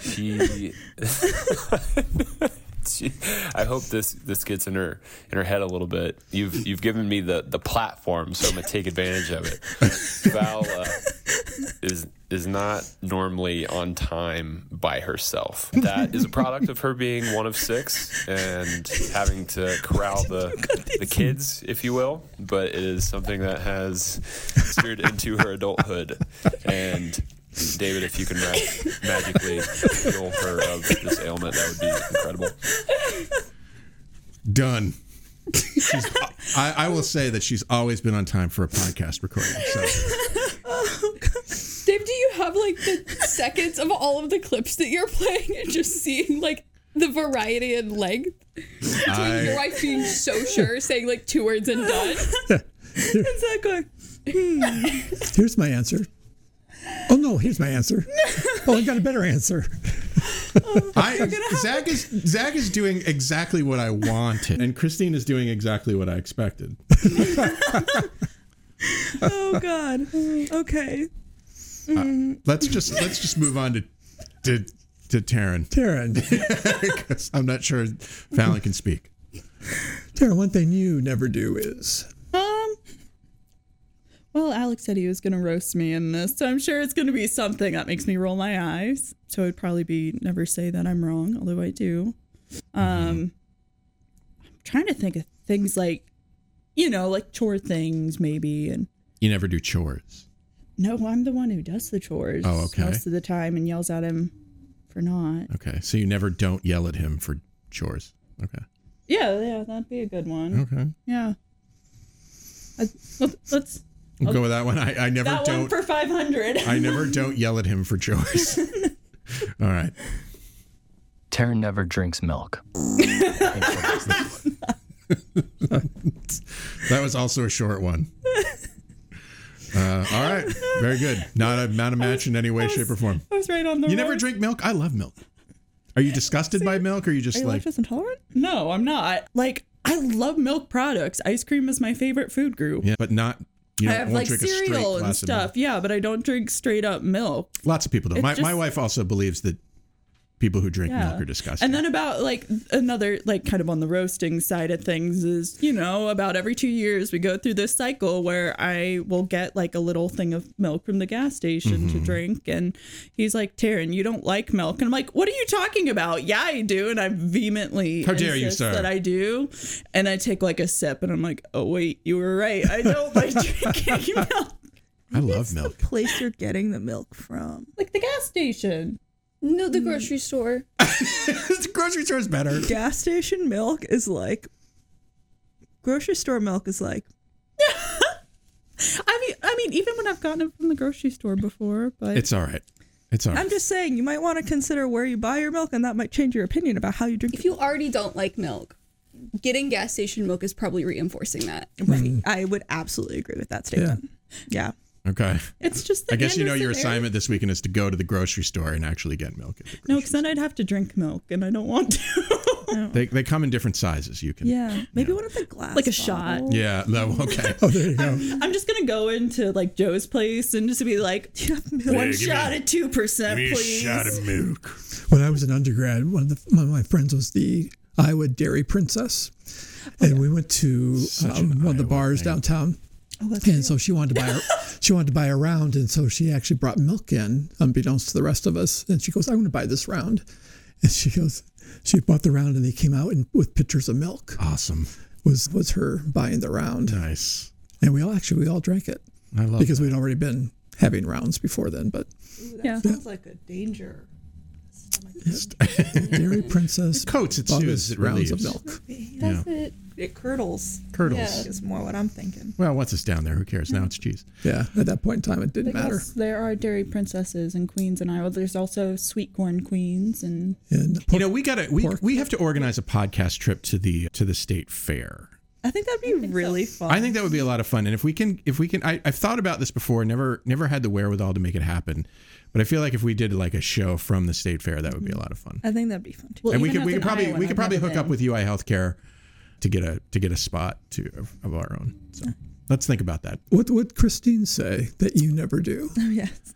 She, she I hope this this gets in her in her head a little bit. You've you've given me the the platform, so I'm gonna take advantage of it. Fal uh, is is not normally on time by herself. That is a product of her being one of six and having to corral the the kids, if you will. But it is something that has steered into her adulthood. And David, if you can ma- magically heal her of this ailment, that would be incredible.
Done. She's, I, I will say that she's always been on time for a podcast recording. So
Dave, do you have like the seconds of all of the clips that you're playing and just seeing like the variety and length?
I-
Your wife being so sure, saying like two words and done.
exactly. Hmm.
Here's my answer. Oh no, here's my answer. Oh, I got a better answer.
I, Zach is Zach is doing exactly what I wanted, and Christine is doing exactly what I expected.
Oh God. Okay.
Uh, let's just let's just move on to to to Taryn.
Taryn,
because I'm not sure Fallon can speak.
Taryn, one thing you never do is.
Well, Alex said he was going to roast me in this, so I'm sure it's going to be something that makes me roll my eyes. So it'd probably be never say that I'm wrong, although I do. Um, I'm trying to think of things like, you know, like chore things maybe, and
You never do chores.
no, I'm the one who does the chores.
Oh, okay.
Most of the time, and yells at him for not.
Okay, so you never don't yell at him for chores. Okay.
Yeah, yeah, that'd be a good one.
Okay.
Yeah. I, let- let's.
We'll go with that one. I, I never
that
don't.
for 500.
I never don't yell at him for choice. All right.
Taryn never drinks milk.
That was also a short one. Uh, all right, very good. Not a not a match in any way, shape, or form.
I was right on the.
You never drink milk? I love milk. Are you disgusted by milk, or are you just
Are you
like?
lactose intolerant? No, I'm not. Like I love milk products. Ice cream is my favorite food group.
Yeah, but not. You
I have like cereal and
glass of milk.
stuff. Yeah, but I don't drink straight up milk.
Lots of people do. My, my wife also believes that people who drink
Yeah.
milk are disgusting.
And then about like another like kind of on the roasting side of things is, you know, about every 2 years we go through this cycle where I will get like a little thing of milk from the gas station to
Mhm.
drink and he's like, "Taryn, you don't like milk." And I'm like, "What are you talking about?" "Yeah, I do." And I vehemently
How dare you,
insist
sir.
that I do. And I take like a sip and I'm like, "Oh wait, you were right. I don't like drinking milk."
I love milk.
The Place you're getting the milk from.
Like the gas station.
No, the hmm. grocery store.
the grocery store is better.
Gas station milk is like grocery store milk is like
I mean, I mean, even when I've gotten it from the grocery store before, but
It's all right. It's all right.
I'm just saying you might want to consider where you buy your milk and that might change your opinion about how you drink
If you already don't like milk, getting gas station milk is probably reinforcing that.
Right. Mm. I would absolutely agree with that statement. Yeah.
Okay.
It's just the
I guess you know your
area.
assignment this weekend is to go to the grocery store and actually get milk.
No, because then I'd have to drink milk, and I don't want to.
They, they come in different sizes. You can.
Yeah. Maybe one of the glass.
like a shot.
Yeah. No, okay.
Oh, there you go.
I'm just gonna go into like Joe's place and just be like,
milk?
one
give me-
shot at two percent, please.
Shot of milk.
When I was an undergrad, one of, the, one of my friends was the Iowa Dairy Princess, and we went to um, one of the bars downtown. Oh, and so she wanted to buy her, she wanted to buy a round, and so she actually brought milk in, unbeknownst to the rest of us. And she goes, "I'm going to buy this round," and she goes, she bought the round, and they came out and, with pitchers of milk.
Awesome.
Was was her buying the round?
Nice.
And we all actually we all drank it.
I love
because we'd already been having rounds before then, but
That
Yeah.
sounds like a danger.
Dairy Princess
coats its
bought
shoes, it
rounds of
relieves.
milk.
Yeah.
it. It curdles.
Curdles.
Yeah. Is more what I'm thinking.
Well, once it's down there, who cares? Now it's cheese.
Yeah, at that point in time, it didn't matter.
There are dairy princesses and queens in Iowa. There's also sweet corn queens and
And
you know, we got to we, we have to organize a podcast trip to the to the state fair.
I think that'd be really fun.
I think that would be a lot of fun, and if we can, if we can, I, I've thought about this before. Never, never had the wherewithal to make it happen, but I feel like if we did like a show from the state fair, that would be a lot of fun.
I think that'd be fun too.
and we could, we could probably, we could probably hook up with UI Healthcare to get a to get a spot to of, of our own. So let's think about that.
What would Christine say that you never do?
Oh yes.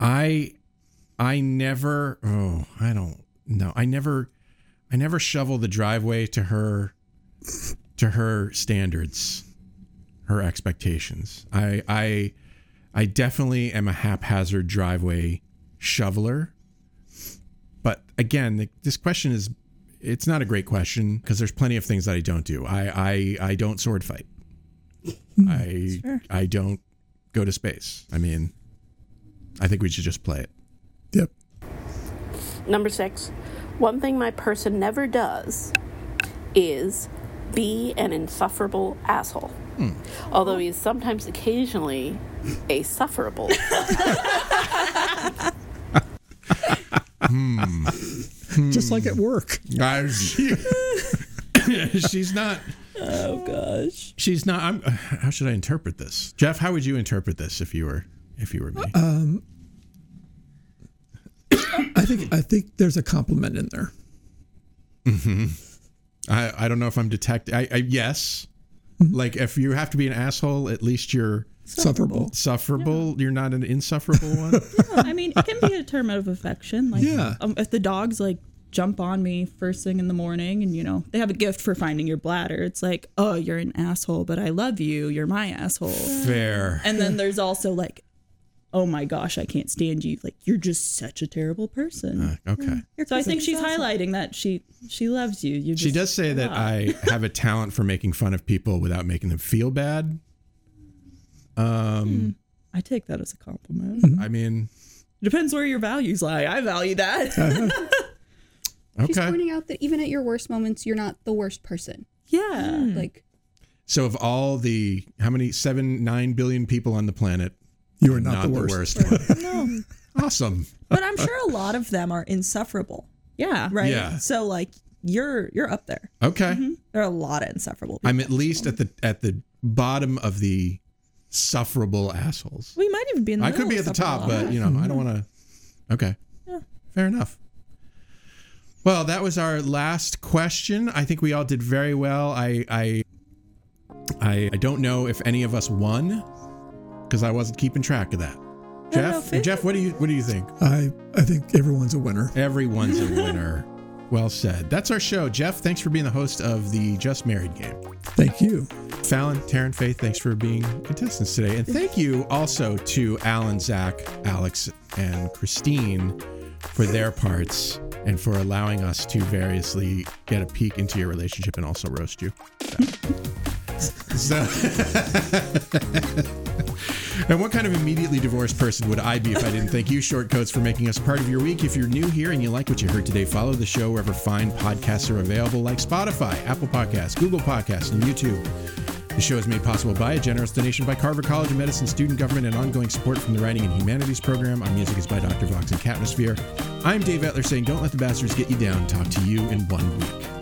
I, I never. Oh, I don't know. I never, I never shovel the driveway to her, to her standards, her expectations. I, I, I definitely am a haphazard driveway shoveler. But again, the, this question is, it's not a great question because there's plenty of things that I don't do. I, I, I don't sword fight. Hmm. I,
Sure.
I don't go to space. I mean, I think we should just play it.
Yep.
Number six, one thing my person never does is be an insufferable asshole. Hmm. Although he is sometimes occasionally a sufferable.
Hmm.
Just like at work.
I- she's not.
Oh gosh.
She's not. I'm, how should I interpret this, Jeff? How would you interpret this if you were if you were me?
Um, I think I think there's a compliment in there.
hmm I I don't know if I'm detecting. I, I yes, like if you have to be an asshole, at least you're
Sufferable.
Sufferable. You're not an insufferable one.
I mean, it can be a term of affection. Like,
Yeah.
um, if the dogs like jump on me first thing in the morning, and you know they have a gift for finding your bladder, it's like, oh, you're an asshole, but I love you. You're my asshole.
Fair.
And then there's also like, oh my gosh, I can't stand you. Like you're just such a terrible person.
Uh, okay.
So I think she's
Christmas asshole.
highlighting that she she loves you. You.
She does say that I have a talent for making fun of people without making them feel bad. Um, hmm.
I take that as a compliment. Mm-hmm.
I mean,
Depends where your values lie. I value that.
She's
okay.
pointing out that even at your worst moments, you're not the worst person.
yeah. Hmm.
Like
So of all the how many seven nine billion people on the planet,
You are
I'm
not the worst.
one.
No.
awesome.
But I'm sure a lot of them are insufferable.
Yeah.
Right.
Yeah.
So like you're you're up there.
Okay. Mm-hmm.
There are a lot of insufferable. People.
I'm at least at the at the bottom of the sufferable assholes.
We might even be in the
I could be at the top, but you know, I don't want to. Okay.
Yeah.
Fair enough. Well, that was our last question. I think we all did very well. I I I, I don't know if any of us won because I wasn't keeping track of that. Jeff, Jeff, what do you what do you think?
I I think everyone's a winner.
Everyone's a winner. Well said. That's our show. Jeff, thanks for being the host of the Just Married game.
Thank you.
Fallon, Taryn, Faith, thanks for being contestants today. And thank you also to Alan, Zach, Alex, and Christine for their parts and for allowing us to variously get a peek into your relationship and also roast you. So, and what kind of immediately divorced person would I be if I didn't thank you, Shortcoats, for making us part of your week? If you're new here and you like what you heard today, follow the show wherever fine podcasts are available, like Spotify, Apple Podcasts, Google Podcasts, and YouTube. The show is made possible by a generous donation by Carver College of Medicine student government and ongoing support from the Writing and Humanities program. Our music is by Dr. Vox and Catmosphere. I'm Dave Etler saying, don't let the bastards get you down. Talk to you in one week.